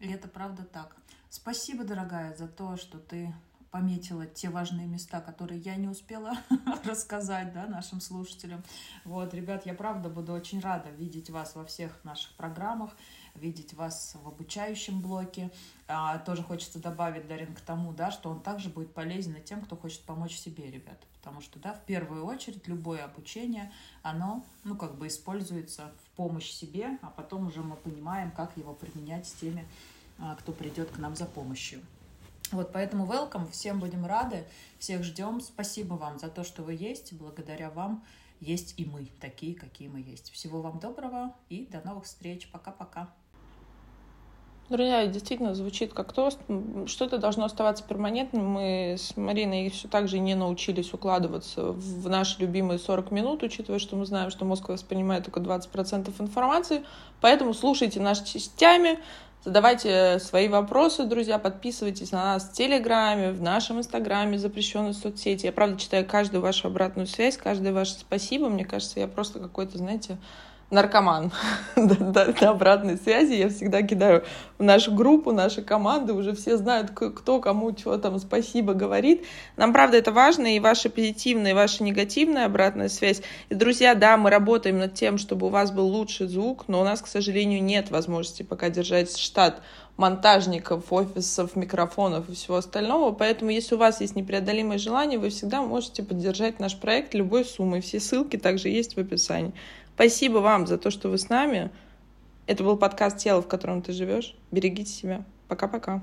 и это правда так. Спасибо, дорогая, за то, что ты пометила те важные места, которые я не успела рассказать да, нашим слушателям. Вот, ребят, я правда буду очень рада видеть вас во всех наших программах, видеть вас в обучающем блоке. А, тоже хочется добавить, Дарин, к тому, да, что он также будет полезен и тем, кто хочет помочь себе, ребят. Потому что, да, в первую очередь любое обучение, оно, ну, как бы используется в помощь себе, а потом уже мы понимаем, как его применять с теми, а, кто придет к нам за помощью. Вот, поэтому welcome, всем будем рады, всех ждем. Спасибо вам за то, что вы есть. Благодаря вам есть и мы, такие, какие мы есть. Всего вам доброго и до новых встреч. Пока-пока. Друзья, действительно звучит как тост. Что-то должно оставаться перманентным. Мы с Мариной все так же не научились укладываться в наши любимые 40 минут, учитывая, что мы знаем, что мозг воспринимает только 20% информации. Поэтому слушайте нас частями, Задавайте свои вопросы, друзья, подписывайтесь на нас в Телеграме, в нашем Инстаграме, запрещенной соцсети. Я, правда, читаю каждую вашу обратную связь, каждое ваше спасибо. Мне кажется, я просто какой-то, знаете, наркоман до, до обратной связи. Я всегда кидаю в нашу группу, наши команды, уже все знают, кто кому чего там спасибо говорит. Нам, правда, это важно, и ваша позитивная, и ваша негативная обратная связь. И, друзья, да, мы работаем над тем, чтобы у вас был лучший звук, но у нас, к сожалению, нет возможности пока держать штат монтажников, офисов, микрофонов и всего остального. Поэтому, если у вас есть непреодолимое желание, вы всегда можете поддержать наш проект любой суммой. Все ссылки также есть в описании. Спасибо вам за то, что вы с нами. Это был подкаст «Тело, в котором ты живешь». Берегите себя. Пока-пока.